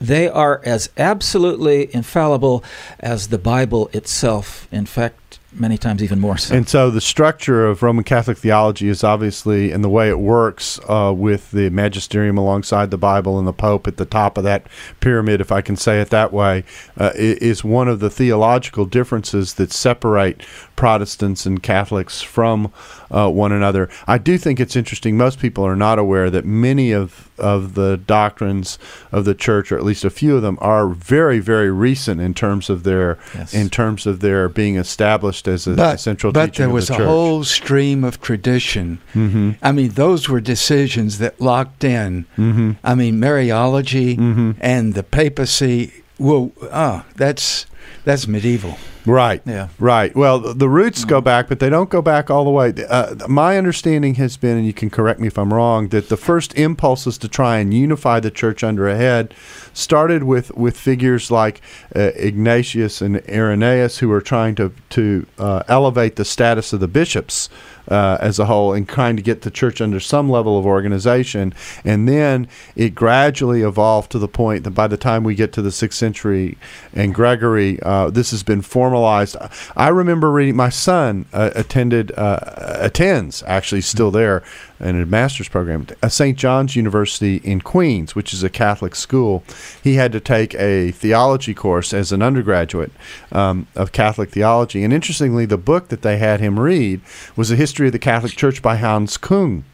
they are as absolutely infallible as the Bible itself. In fact, many times even more so. And so the structure of Roman Catholic theology is obviously, and the way it works uh, with the magisterium alongside the Bible and the Pope at the top of that pyramid, if I can say it that way, uh, is one of the theological differences that separate Protestants and Catholics from uh, one another. I do think it's interesting. Most people are not aware that many of of the doctrines of the church, or at least a few of them, are very, very recent in terms of their yes. in terms of their being established as a, but, central. But there was the a whole stream of tradition. Mm-hmm. I mean, those were decisions that locked in. Mm-hmm. I mean, Mariology mm-hmm. and the papacy. Well, ah, oh, that's that's medieval. Right. Yeah. Right. Well, the roots go back, but they don't go back all the way. Uh, my understanding has been, and you can correct me if I'm wrong, that the first impulses to try and unify the church under a head started with, with figures like uh, Ignatius and Irenaeus, who were trying to to uh, elevate the status of the bishops uh, as a whole and trying to get the church under some level of organization. And then it gradually evolved to the point that by the time we get to the sixth century and Gregory, uh, this has been formalized. I remember reading, my son uh, attended, uh, attends, actually still there in a master's program at St. John's University in Queens, which is a Catholic school. He had to take a theology course as an undergraduate um, of Catholic theology. And interestingly, the book that they had him read was a history of the Catholic Church by Hans Kung.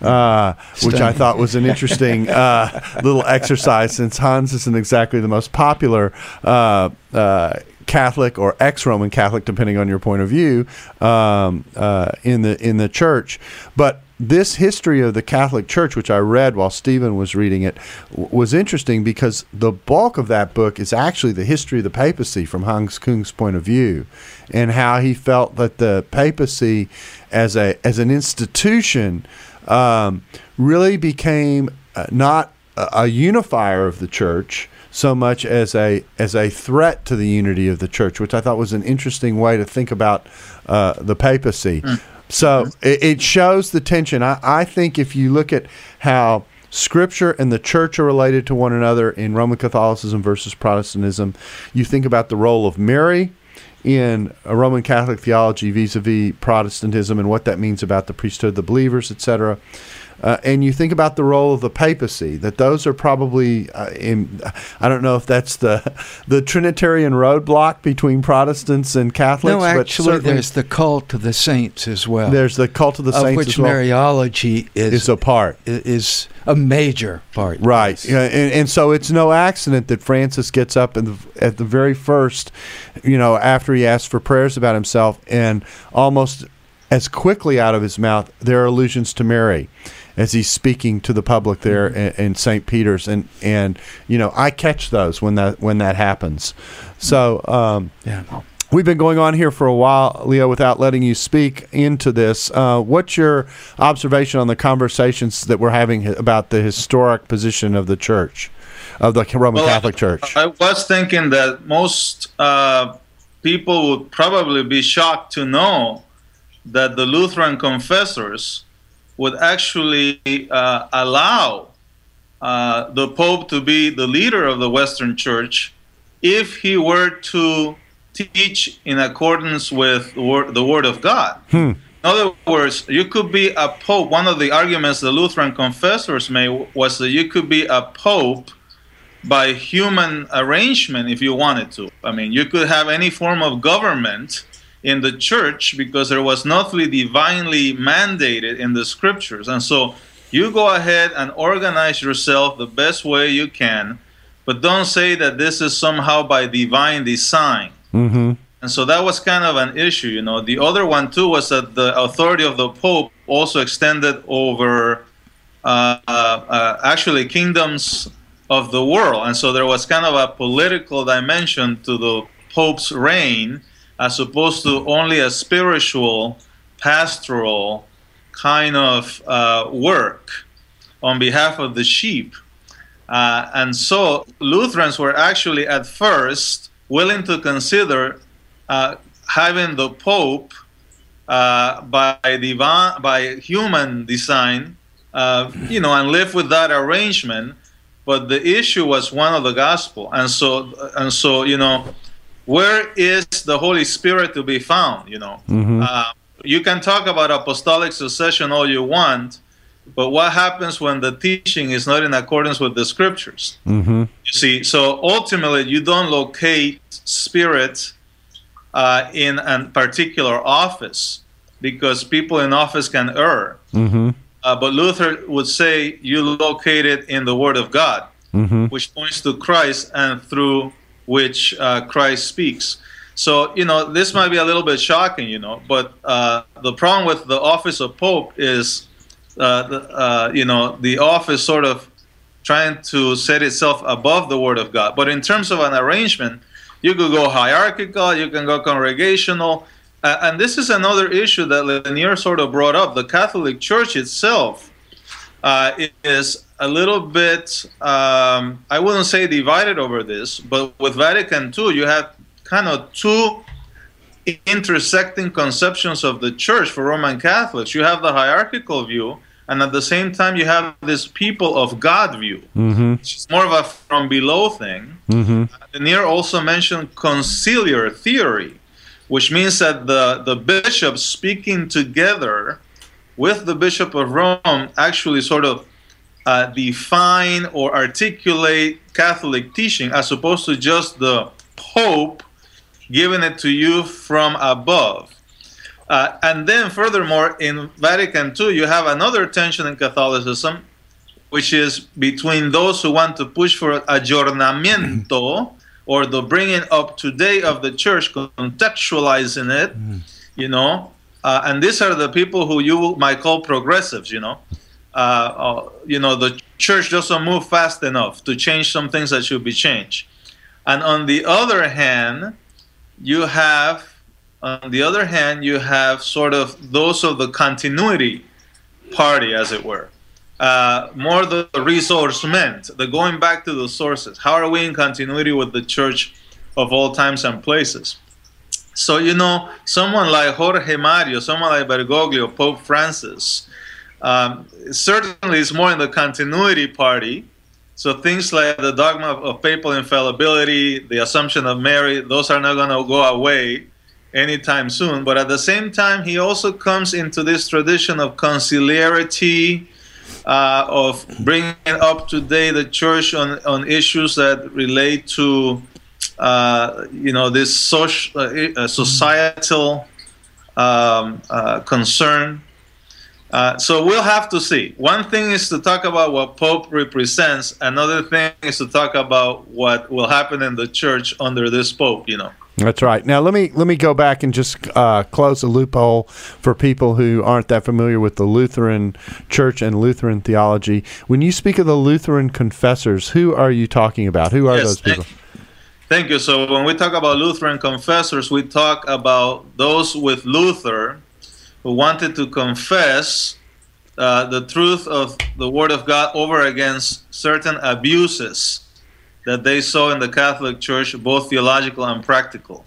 Uh, which I thought was an interesting uh, little exercise since Hans isn't exactly the most popular uh, uh Catholic or ex-Roman Catholic, depending on your point of view, um, uh, in the in the church. But this history of the Catholic Church, which I read while Stephen was reading it, was interesting because the bulk of that book is actually the history of the papacy from Hans Kung's point of view, and how he felt that the papacy, as a as an institution, um, really became uh, not a, a unifier of the church so much as a as a threat to the unity of the church, which I thought was an interesting way to think about uh, the papacy. Mm. So it, it, shows the tension. I, I think if you look at how Scripture and the church are related to one another in Roman Catholicism versus Protestantism, you think about the role of Mary in a Roman Catholic theology vis-a-vis Protestantism and what that means about the priesthood the believers, etc. Uh, and you think about the role of the papacy, that those are probably, uh, in, I don't know if that's the the Trinitarian roadblock between Protestants and Catholics. No, actually, there's the cult of the saints as well. There's the cult of the of saints, which as well. Mariology is, is a part. Is a major part. Right, yeah, and, and, so it's no accident that Francis gets up the, at the very first, you know, after he asks for prayers about himself, and almost as quickly out of his mouth, there are allusions to Mary as he's speaking to the public there mm-hmm. in, in St. Peter's, and and you know I catch those when that when that happens. So um, yeah. We've been going on here for a while, Leo, without letting you speak into this. Uh, what's your observation on the conversations that we're having about the historic position of the church, of the Roman Well, Catholic Church? I was thinking that most uh, people would probably be shocked to know that the Lutheran confessors would actually uh, allow uh, the Pope to be the leader of the Western Church if he were to teach in accordance with the Word, the word of God. In other words, you could be a Pope. One of the arguments the Lutheran confessors made was that you could be a Pope by human arrangement if you wanted to. I mean, you could have any form of government in the church because there was nothing divinely mandated in the scriptures. And so you go ahead and organize yourself the best way you can, but don't say that this is somehow by divine design. Mm-hmm. And so that was kind of an issue, you know. The other one too was that the authority of the Pope also extended over uh, uh, uh, actually kingdoms of the world, and so there was kind of a political dimension to the Pope's reign, as opposed to only a spiritual, pastoral kind of uh, work on behalf of the sheep. Uh, and so Lutherans were actually at first willing to consider uh, having the Pope uh, by divine, by human design, uh, you know, and live with that arrangement. But the issue was one of the gospel, and so and so, you know, where is the Holy Spirit to be found? You know, uh, you can talk about apostolic succession all you want, but what happens when the teaching is not in accordance with the scriptures? Mm-hmm. You see, so ultimately, you don't locate spirit uh, in a particular office because people in office can err. Mm-hmm. Uh, but Luther would say you locate it in the Word of God, Mm-hmm. which points to Christ and through which uh, Christ speaks. So, you know, this might be a little bit shocking, you know, but uh, the problem with the office of Pope is, uh, the, uh, you know, the office sort of trying to set itself above the Word of God. But in terms of an arrangement, you could go hierarchical, you can go congregational. And this is another issue that Lanier sort of brought up. The Catholic Church itself uh, is a little bit, um, I wouldn't say divided over this, but with Vatican II, you have kind of two intersecting conceptions of the church for Roman Catholics. You have the hierarchical view, and at the same time, you have this people of God view, Mm-hmm. which is more of a from below thing. Mm-hmm. Lanier also mentioned conciliar theory, which means that the, the bishops speaking together with the Bishop of Rome actually sort of uh, define or articulate Catholic teaching as opposed to just the Pope giving it to you from above. Uh, and then, furthermore, in Vatican II, you have another tension in Catholicism, which is between those who want to push for aggiornamento, or the bringing up to date of the church, contextualizing it, you know, uh, and these are the people who you might call progressives, you know. Uh, uh, you know, the church doesn't move fast enough to change some things that should be changed. And on the other hand, you have, on the other hand, you have sort of those of the continuity party, as it were. Uh, more the ressourcement, the going back to the sources. How are we in continuity with the church of all times and places? So, you know, someone like Jorge Mario, someone like Bergoglio, Pope Francis, um, certainly is more in the continuity party. So things like the dogma of, of papal infallibility, the Assumption of Mary, those are not going to go away anytime soon. But at the same time, he also comes into this tradition of conciliarity, uh, of bringing up to date the church on, on issues that relate to, uh, you know, this social, uh, societal um, uh, concern. Uh, so we'll have to see. One thing is to talk about what Pope represents. Another thing is to talk about what will happen in the church under this Pope. You know. That's right. Now let me let me go back and just uh, close a loophole for people who aren't that familiar with the Lutheran Church and Lutheran theology. When you speak of the Lutheran confessors, who are you talking about? Who are Yes, those people? thank- Thank you. So when we talk about Lutheran confessors, we talk about those with Luther who wanted to confess uh, the truth of the Word of God over against certain abuses that they saw in the Catholic Church, both theological and practical.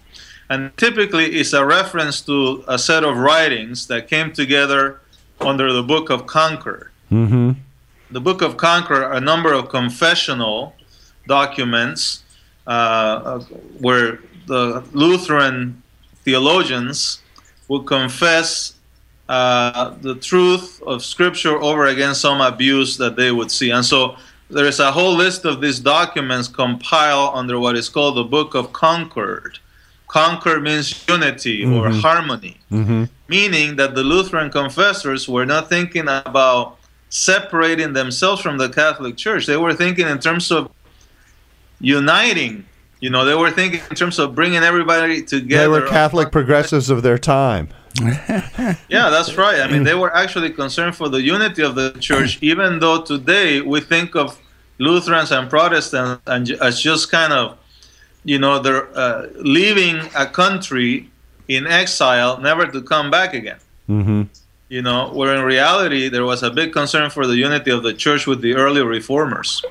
And typically, it's a reference to a set of writings that came together under the Book of Concord. Mm-hmm. The Book of Concord a number of confessional documents uh, where the Lutheran theologians would confess uh, the truth of Scripture over against some abuse that they would see. And so there is a whole list of these documents compiled under what is called the Book of Concord. Concord means unity mm-hmm. or harmony, mm-hmm. meaning that the Lutheran confessors were not thinking about separating themselves from the Catholic Church. They were thinking in terms of uniting. You know, they were thinking in terms of bringing everybody together. They were Catholic progressives of their time. Yeah, that's right. I mean, they were actually concerned for the unity of the church, even though today we think of Lutherans and Protestants and as just kind of, you know, they're uh, leaving a country in exile, never to come back again. Mm-hmm. You know, where in reality there was a big concern for the unity of the church with the early reformers.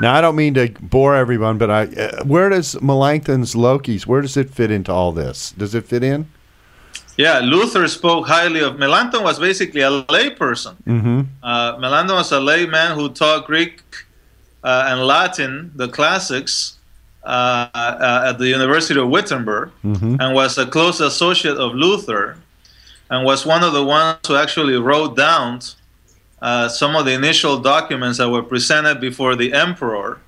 Now, I don't mean to bore everyone, but I, uh, where does Melanchthon's Loci's, where does it fit into all this? Does it fit in? Yeah, Luther spoke highly of Melanchthon. Was basically a layperson. Mm-hmm. Uh, Melanchthon was a layman who taught Greek uh, and Latin, the classics, uh, uh at the University of Wittenberg, mm-hmm. and was a close associate of Luther, and was one of the ones who actually wrote down uh, some of the initial documents that were presented before the emperor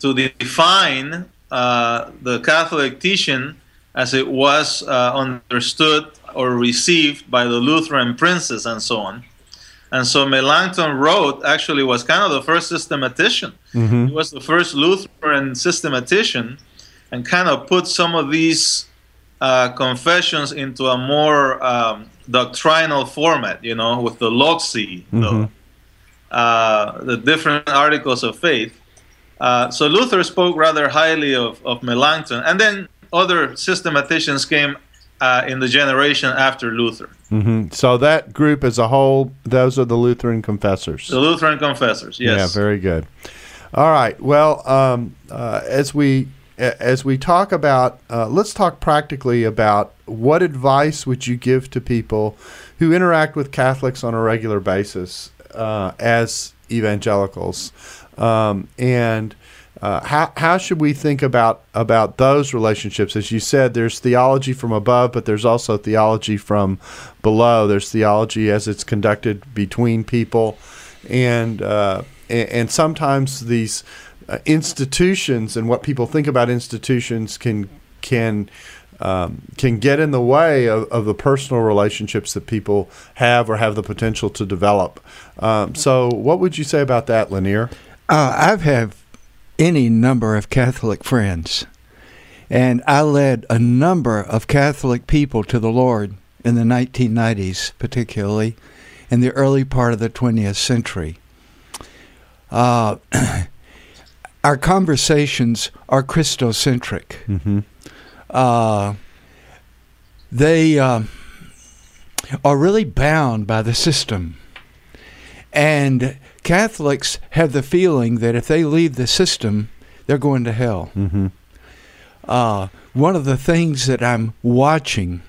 to define uh, the Catholic teaching as it was uh, understood or received by the Lutheran princes and so on. And so Melanchthon wrote, actually, was kind of the first systematician. Mm-hmm. He was the first Lutheran systematician and kind of put some of these uh, confessions into a more um, doctrinal format, you know, with the loci, mm-hmm. the, uh, the different articles of faith. Uh, so Luther spoke rather highly of, of Melanchthon. And then other systematicians came uh, in the generation after Luther. Mm-hmm. So that group as a whole, those are the Lutheran confessors. The Lutheran confessors, yes. Yeah, very good. All right. Well, um, uh, as we as we talk about, uh, let's talk practically about what advice would you give to people who interact with Catholics on a regular basis uh, as evangelicals, um, and uh, how how should we think about about those relationships? As you said, there's theology from above, but there's also theology from below. There's theology as it's conducted between people, and uh, and, and, sometimes these uh, institutions and what people think about institutions can can um, can get in the way of, of, the personal relationships that people have or have the potential to develop. Um, so, what would you say about that, Lanier? Uh, I've have any number of Catholic friends. And I led a number of Catholic people to the Lord in the 1990s, particularly in the early part of the 20th century. Uh, our conversations are Christocentric. Mm-hmm. Uh, they uh, are really bound by the system. And Catholics have the feeling that if they leave the system, they're going to hell. Mm-hmm. Uh, one of the things that I'm watching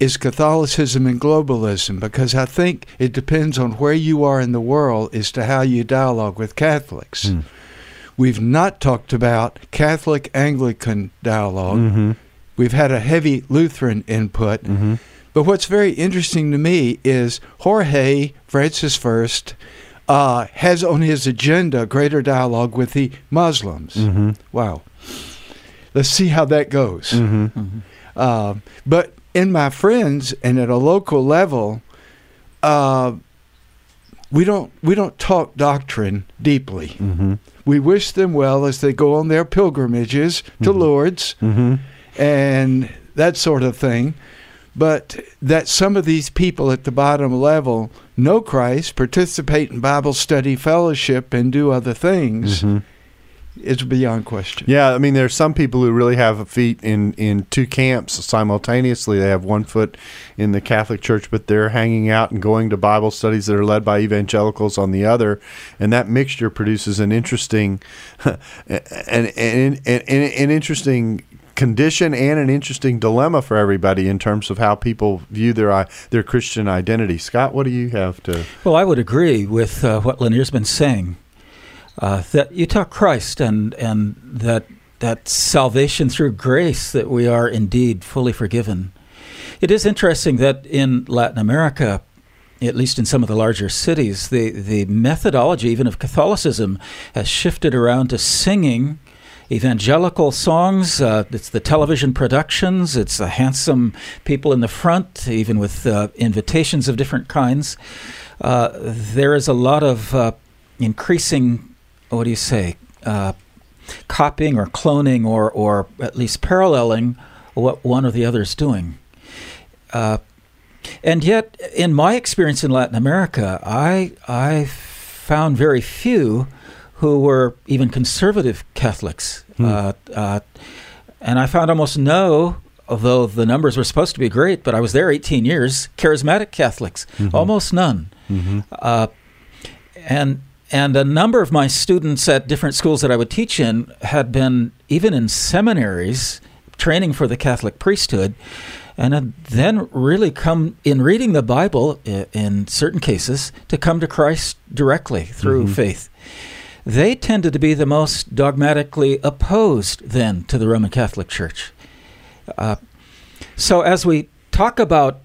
is Catholicism and globalism because I think it depends on where you are in the world as to how you dialogue with Catholics. Mm. We've not talked about Catholic Anglican dialog mm-hmm. We've had a heavy Lutheran input. Mm-hmm. But what's very interesting to me is Jorge Francis First uh, has on his agenda greater dialogue with the Muslims. Mm-hmm. Wow. Let's see how that goes. Mm-hmm. Uh, but in my friends and at a local level, uh, we don't we don't talk doctrine deeply. Mm-hmm. We wish them well as they go on their pilgrimages to Mm-hmm. Lourdes Mm-hmm. and that sort of thing. But that some of these people at the bottom level know Christ, participate in Bible study fellowship, and do other things, Mm-hmm. it's beyond question. Yeah, I mean, there's some people who really have a feet in in two camps simultaneously. They have one foot in the Catholic Church, but they're hanging out and going to Bible studies that are led by evangelicals on the other, and that mixture produces an interesting, an, an, an, an interesting condition and an interesting dilemma for everybody in terms of how people view their their Christian identity. Scott, what do you have to? Well, I would agree with uh, what Lanier's been saying. Uh, that you talk Christ and and that that salvation through grace that we are indeed fully forgiven. It is interesting that in Latin America, at least in some of the larger cities, the the methodology even of Catholicism has shifted around to singing evangelical songs. Uh, it's the television productions. It's the handsome people in the front, even with uh, invitations of different kinds. Uh, there is a lot of uh, increasing what do you say, uh, copying or cloning or, or at least paralleling what one or the other is doing. Uh, and yet, in my experience in Latin America, I, I found very few who were even conservative Catholics. Hmm. Uh, uh, and I found almost no, although the numbers were supposed to be great, but I was there 18 years, charismatic Catholics, mm-hmm. almost none. Mm-hmm. Uh, and and a number of my students at different schools that I would teach in had been even in seminaries training for the Catholic priesthood and had then really come in reading the Bible in certain cases to come to Christ directly through mm-hmm. faith. They tended to be the most dogmatically opposed then to the Roman Catholic Church. Uh, so as we talk about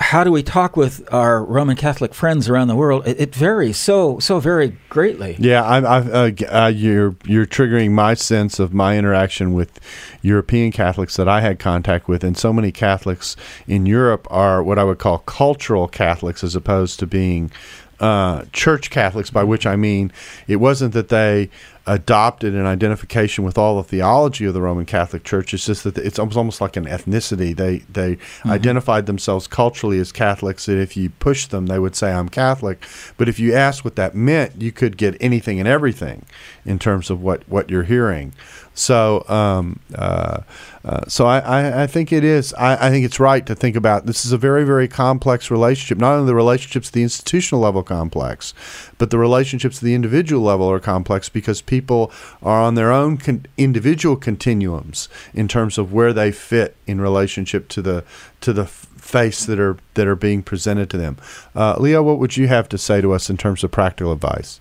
how do we talk with our Roman Catholic friends around the world? It, it varies so so very greatly. Yeah, I, I, uh, uh, you're you're triggering my sense of my interaction with European Catholics that I had contact with, and so many Catholics in Europe are what I would call cultural Catholics, as opposed to being uh, church Catholics, by which I mean it wasn't that they adopted an identification with all the theology of the Roman Catholic Church. It's just that it's almost, almost like an ethnicity. They they mm-hmm. identified themselves culturally as Catholics, and if you push them, they would say I'm Catholic. But if you asked what that meant, you could get anything and everything in terms of what what you're hearing. So, um, uh, uh, so I, I, I, think it is. I, I, think it's right to think about this is a very, very complex relationship. Not only the relationships at the institutional level complex, but the relationships at the individual level are complex because people are on their own con- individual continuums in terms of where they fit in relationship to the to the face that are that are being presented to them. Uh, Leo, what would you have to say to us in terms of practical advice?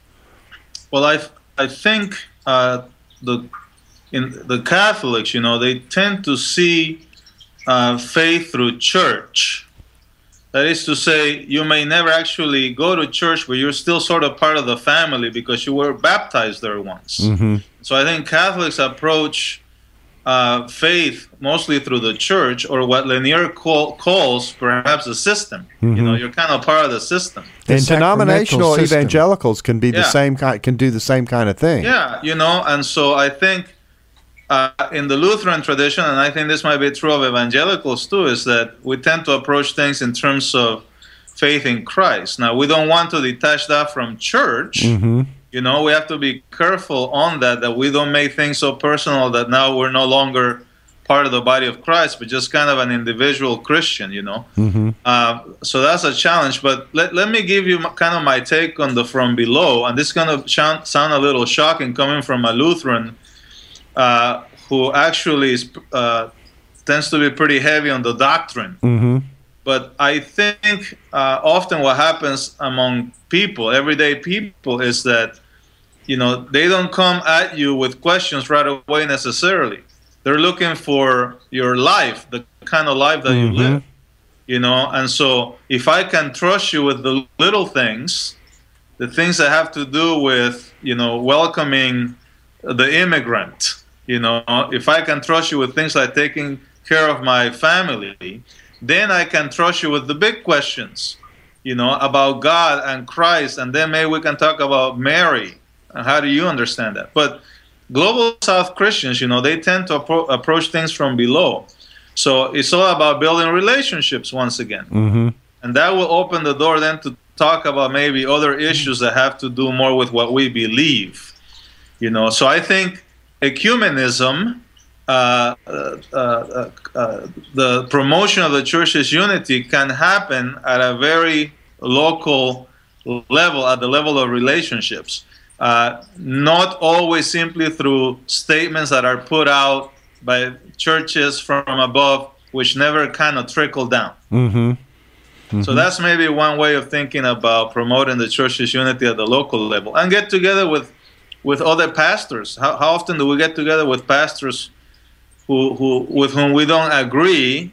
Well, I I think uh, the in the Catholics, you know, they tend to see uh, faith through church. That is to say, you may never actually go to church, but you're still sort of part of the family because you were baptized there once. Mm-hmm. So I think Catholics approach uh, faith mostly through the church, or what Lanier call, calls perhaps a system. Mm-hmm. You know, mm-hmm. you're kind of part of the system. The and denominational system. evangelicals can be yeah. the same kind, can do the same kind of thing. Yeah, you know, and so I think uh, in the Lutheran tradition, and I think this might be true of evangelicals too, is that we tend to approach things in terms of faith in Christ. Now, we don't want to detach that from church. Mm-hmm. You know, we have to be careful on that, that we don't make things so personal that now we're no longer part of the body of Christ, but just kind of an individual Christian, you know. Mm-hmm. Uh, so that's a challenge. But let, let me give you kind of my take on the from below. And this is going to sound a little shocking coming from a Lutheran uh, who actually is, uh, tends to be pretty heavy on the doctrine. Mm-hmm. But I think uh, often what happens among people, everyday people, is that you know they don't come at you with questions right away necessarily. They're looking for your life, the kind of life that mm-hmm. you live. You know, and so if I can trust you with the little things, the things that have to do with you know welcoming the immigrant you know, if I can trust you with things like taking care of my family, then I can trust you with the big questions, you know, about God and Christ, and then maybe we can talk about Mary and how do you understand that? But global South Christians, you know, they tend to appro- approach things from below. So it's all about building relationships once again. Mm-hmm. And that will open the door then to talk about maybe other issues that have to do more with what we believe You know, so I think ecumenism, uh, uh, uh, uh, the promotion of the church's unity can happen at a very local level, at the level of relationships. Uh, not always simply through statements that are put out by churches from above, which never kind of trickle down. Mm-hmm. Mm-hmm. So that's maybe one way of thinking about promoting the church's unity at the local level and get together with with other pastors. How, how often do we get together with pastors who, who with whom we don't agree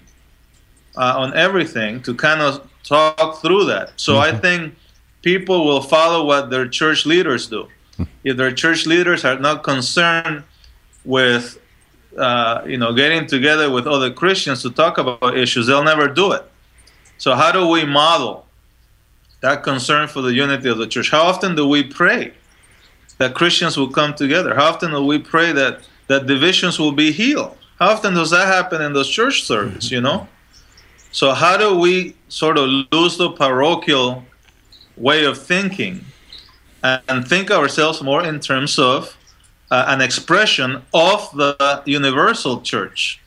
uh, on everything to kind of talk through that? So mm-hmm. I think people will follow what their church leaders do. If their church leaders are not concerned with uh, you know getting together with other Christians to talk about issues, they'll never do it. So, how do we model that concern for the unity of the church? How often do we pray that Christians will come together? How often do we pray that, that divisions will be healed? How often does that happen in the church service, you know? So, how do we sort of lose the parochial way of thinking and think ourselves more in terms of uh, an expression of the universal church?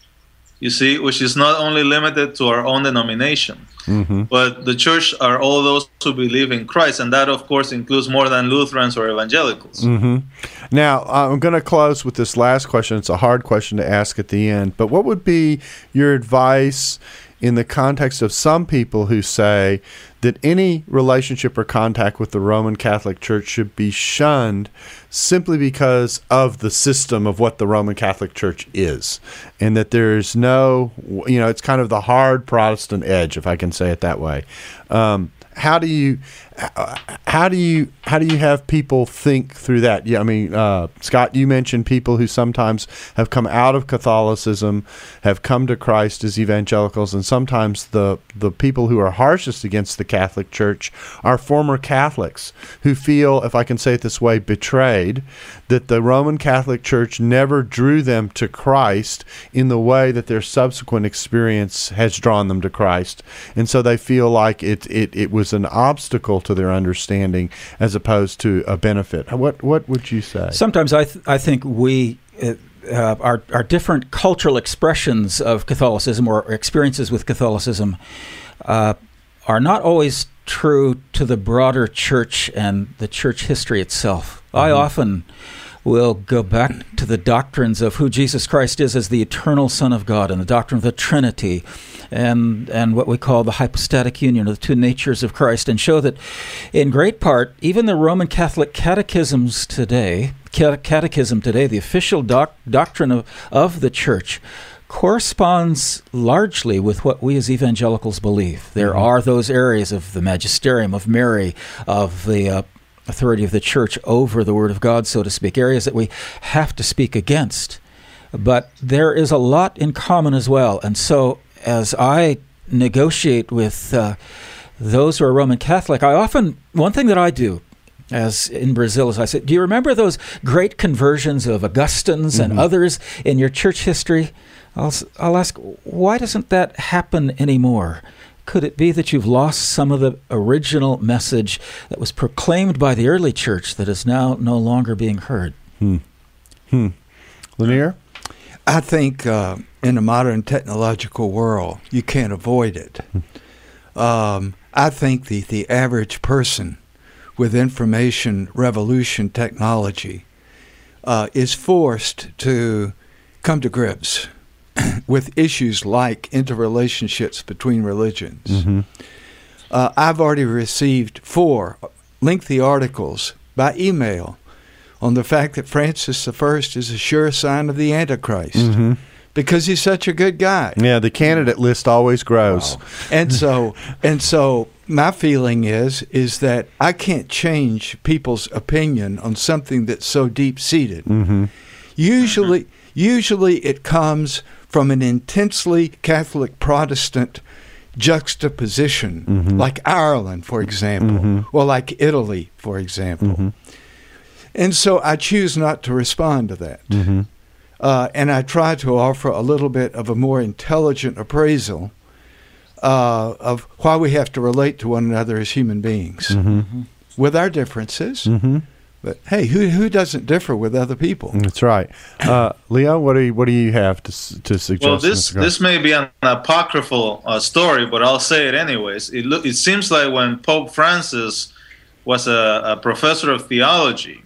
you see, which is not only limited to our own denomination, mm-hmm. but the church are all those who believe in Christ, and that, of course, includes more than Lutherans or evangelicals. Mm-hmm. Now, I'm going to close with this last question. It's a hard question to ask at the end, but what would be your advice in the context of some people who say that any relationship or contact with the Roman Catholic Church should be shunned simply because of the system of what the Roman Catholic Church is. And that there's no, you know, it's kind of the hard Protestant edge, if I can say it that way. Um, how do you how do you how do you have people think through that? Yeah, I mean, uh, Scott, you mentioned people who sometimes have come out of Catholicism, have come to Christ as evangelicals, and sometimes the the people who are harshest against the Catholic Church are former Catholics who feel, if I can say it this way, betrayed that the Roman Catholic Church never drew them to Christ in the way that their subsequent experience has drawn them to Christ, and so they feel like it it, it was an obstacle to their understanding as opposed to a benefit. What what would you say? Sometimes I th- I think we. Uh, uh, our, our different cultural expressions of Catholicism or experiences with Catholicism uh, are not always true to the broader church and the church history itself. Mm-hmm. I often will go back to the doctrines of who Jesus Christ is as the eternal Son of God and the doctrine of the Trinity and and what we call the hypostatic union of the two natures of Christ, and show that, in great part, even the Roman Catholic catechisms today, catechism today, the official doc- doctrine of, of the Church, corresponds largely with what we as evangelicals believe. There mm-hmm. are those areas of the magisterium of Mary, of the uh, authority of the church over the Word of God, so to speak, areas that we have to speak against. But there is a lot in common as well. And so as I negotiate with uh, those who are Roman Catholic, I often, one thing that I do, as in Brazil, as I say, do you remember those great conversions of Augustines mm-hmm. and others in your church history? I'll, I'll ask, why doesn't that happen anymore? Could it be that you've lost some of the original message that was proclaimed by the early church that is now no longer being heard? Hmm. Hmm. Lanier? I think uh, in a modern technological world, you can't avoid it. Um, I think the, the average person with information revolution technology uh, is forced to come to grips with issues like interrelationships between religions. Mm-hmm. Uh, I've already received four lengthy articles by email on the fact that Francis I is a sure sign of the Antichrist. Mm-hmm because he's such a good guy. Yeah, the candidate list always grows. Wow. And so and so my feeling is is that I can't change people's opinion on something that's so deep seated. Mm-hmm. Usually usually it comes from an intensely Catholic Protestant juxtaposition, mm-hmm. like Ireland, for example, mm-hmm. or like Italy, for example. Mm-hmm. And so I choose not to respond to that. Mm-hmm. Uh, and I try to offer a little bit of a more intelligent appraisal uh, of why we have to relate to one another as human beings mm-hmm. with our differences, mm-hmm. But hey, who who doesn't differ with other people? That's right. Uh, Leo, what do you, what do you have to to suggest? Well, this this may be an apocryphal uh, story, but I'll say it anyways. It lo- it seems like when Pope Francis was a, a professor of theology,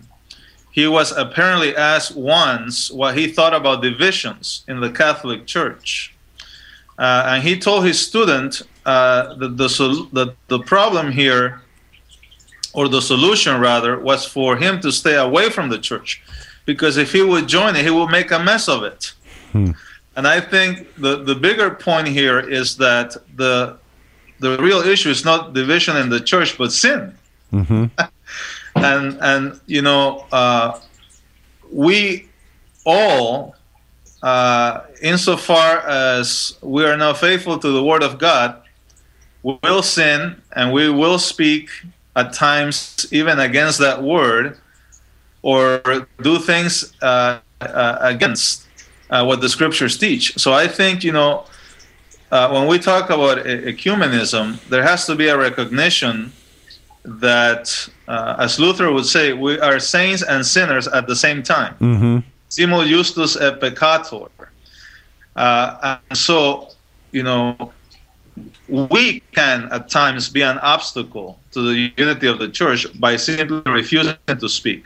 he was apparently asked once what he thought about divisions in the Catholic Church, uh, and he told his student uh, that the, the the problem here or the solution rather, was for him to stay away from the church. Because if he would join it, he would make a mess of it. Hmm. And I think the, the bigger point here is that the the real issue is not division in the church, but sin. Mm-hmm. and and you know, uh, we all, uh, insofar as we are now faithful to the Word of God, will sin and we will speak at times even against that word or do things uh, uh, against uh, what the scriptures teach. So I think, you know, uh, when we talk about ecumenism, there has to be a recognition that, uh, as Luther would say, we are saints and sinners at the same time. Mm-hmm. Simul justus et peccator. Uh, and so, you know, we can at times be an obstacle to the unity of the church by simply refusing to speak.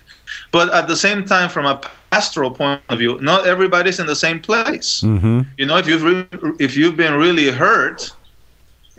But at the same time, from a pastoral point of view, not everybody's in the same place. Mm-hmm. You know, if you've re- if you've been really hurt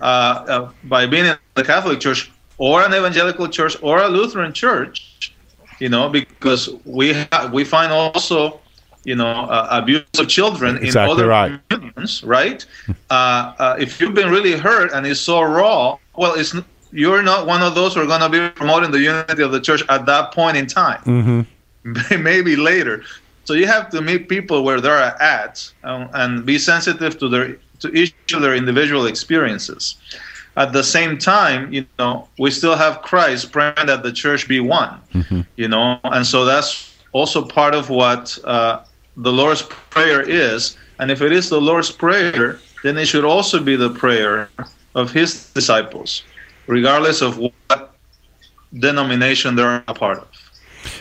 uh, uh, by being in the Catholic Church or an evangelical church or a Lutheran church, you know, because we ha- we find also you know, uh, abuse of children exactly in other right. communities, right? uh, uh, if you've been really hurt and it's so raw, well, it's you're not one of those who are going to be promoting the unity of the church at that point in time. Mm-hmm. Maybe later. So you have to meet people where they're at um, and be sensitive to their to each of their individual experiences. At the same time, you know, we still have Christ praying that the church be one. Mm-hmm. You know, and so that's also part of what uh, the Lord's Prayer is. And if it is the Lord's Prayer, then it should also be the prayer of His disciples, regardless of what denomination they're a part of.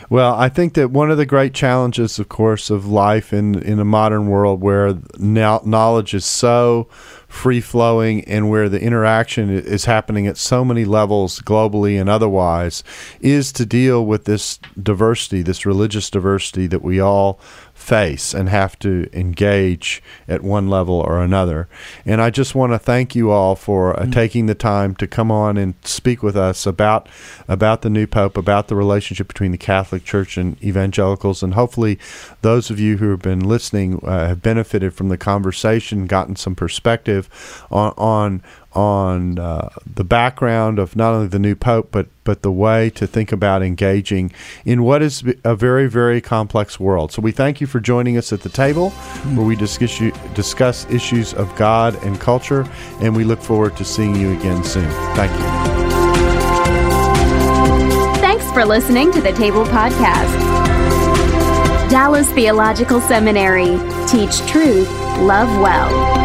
Well, I think that one of the great challenges, of course, of life in in a modern world where knowledge is so free flowing and where the interaction is happening at so many levels globally and otherwise, is to deal with this diversity, this religious diversity that we all face and have to engage at one level or another. And I just want to thank you all for uh, mm-hmm. taking the time to come on and speak with us about about the new pope, about the relationship between the Catholic Church and evangelicals, and hopefully those of you who have been listening uh, have benefited from the conversation, gotten some perspective on on on uh, the background of not only the new pope but but the way to think about engaging in what is a very very complex world. So we thank you for joining us at the table where we discuss discuss issues of God and culture, and we look forward to seeing you again soon. Thank you. Thanks for listening to the Table Podcast. Dallas Theological Seminary. Teach truth, love well.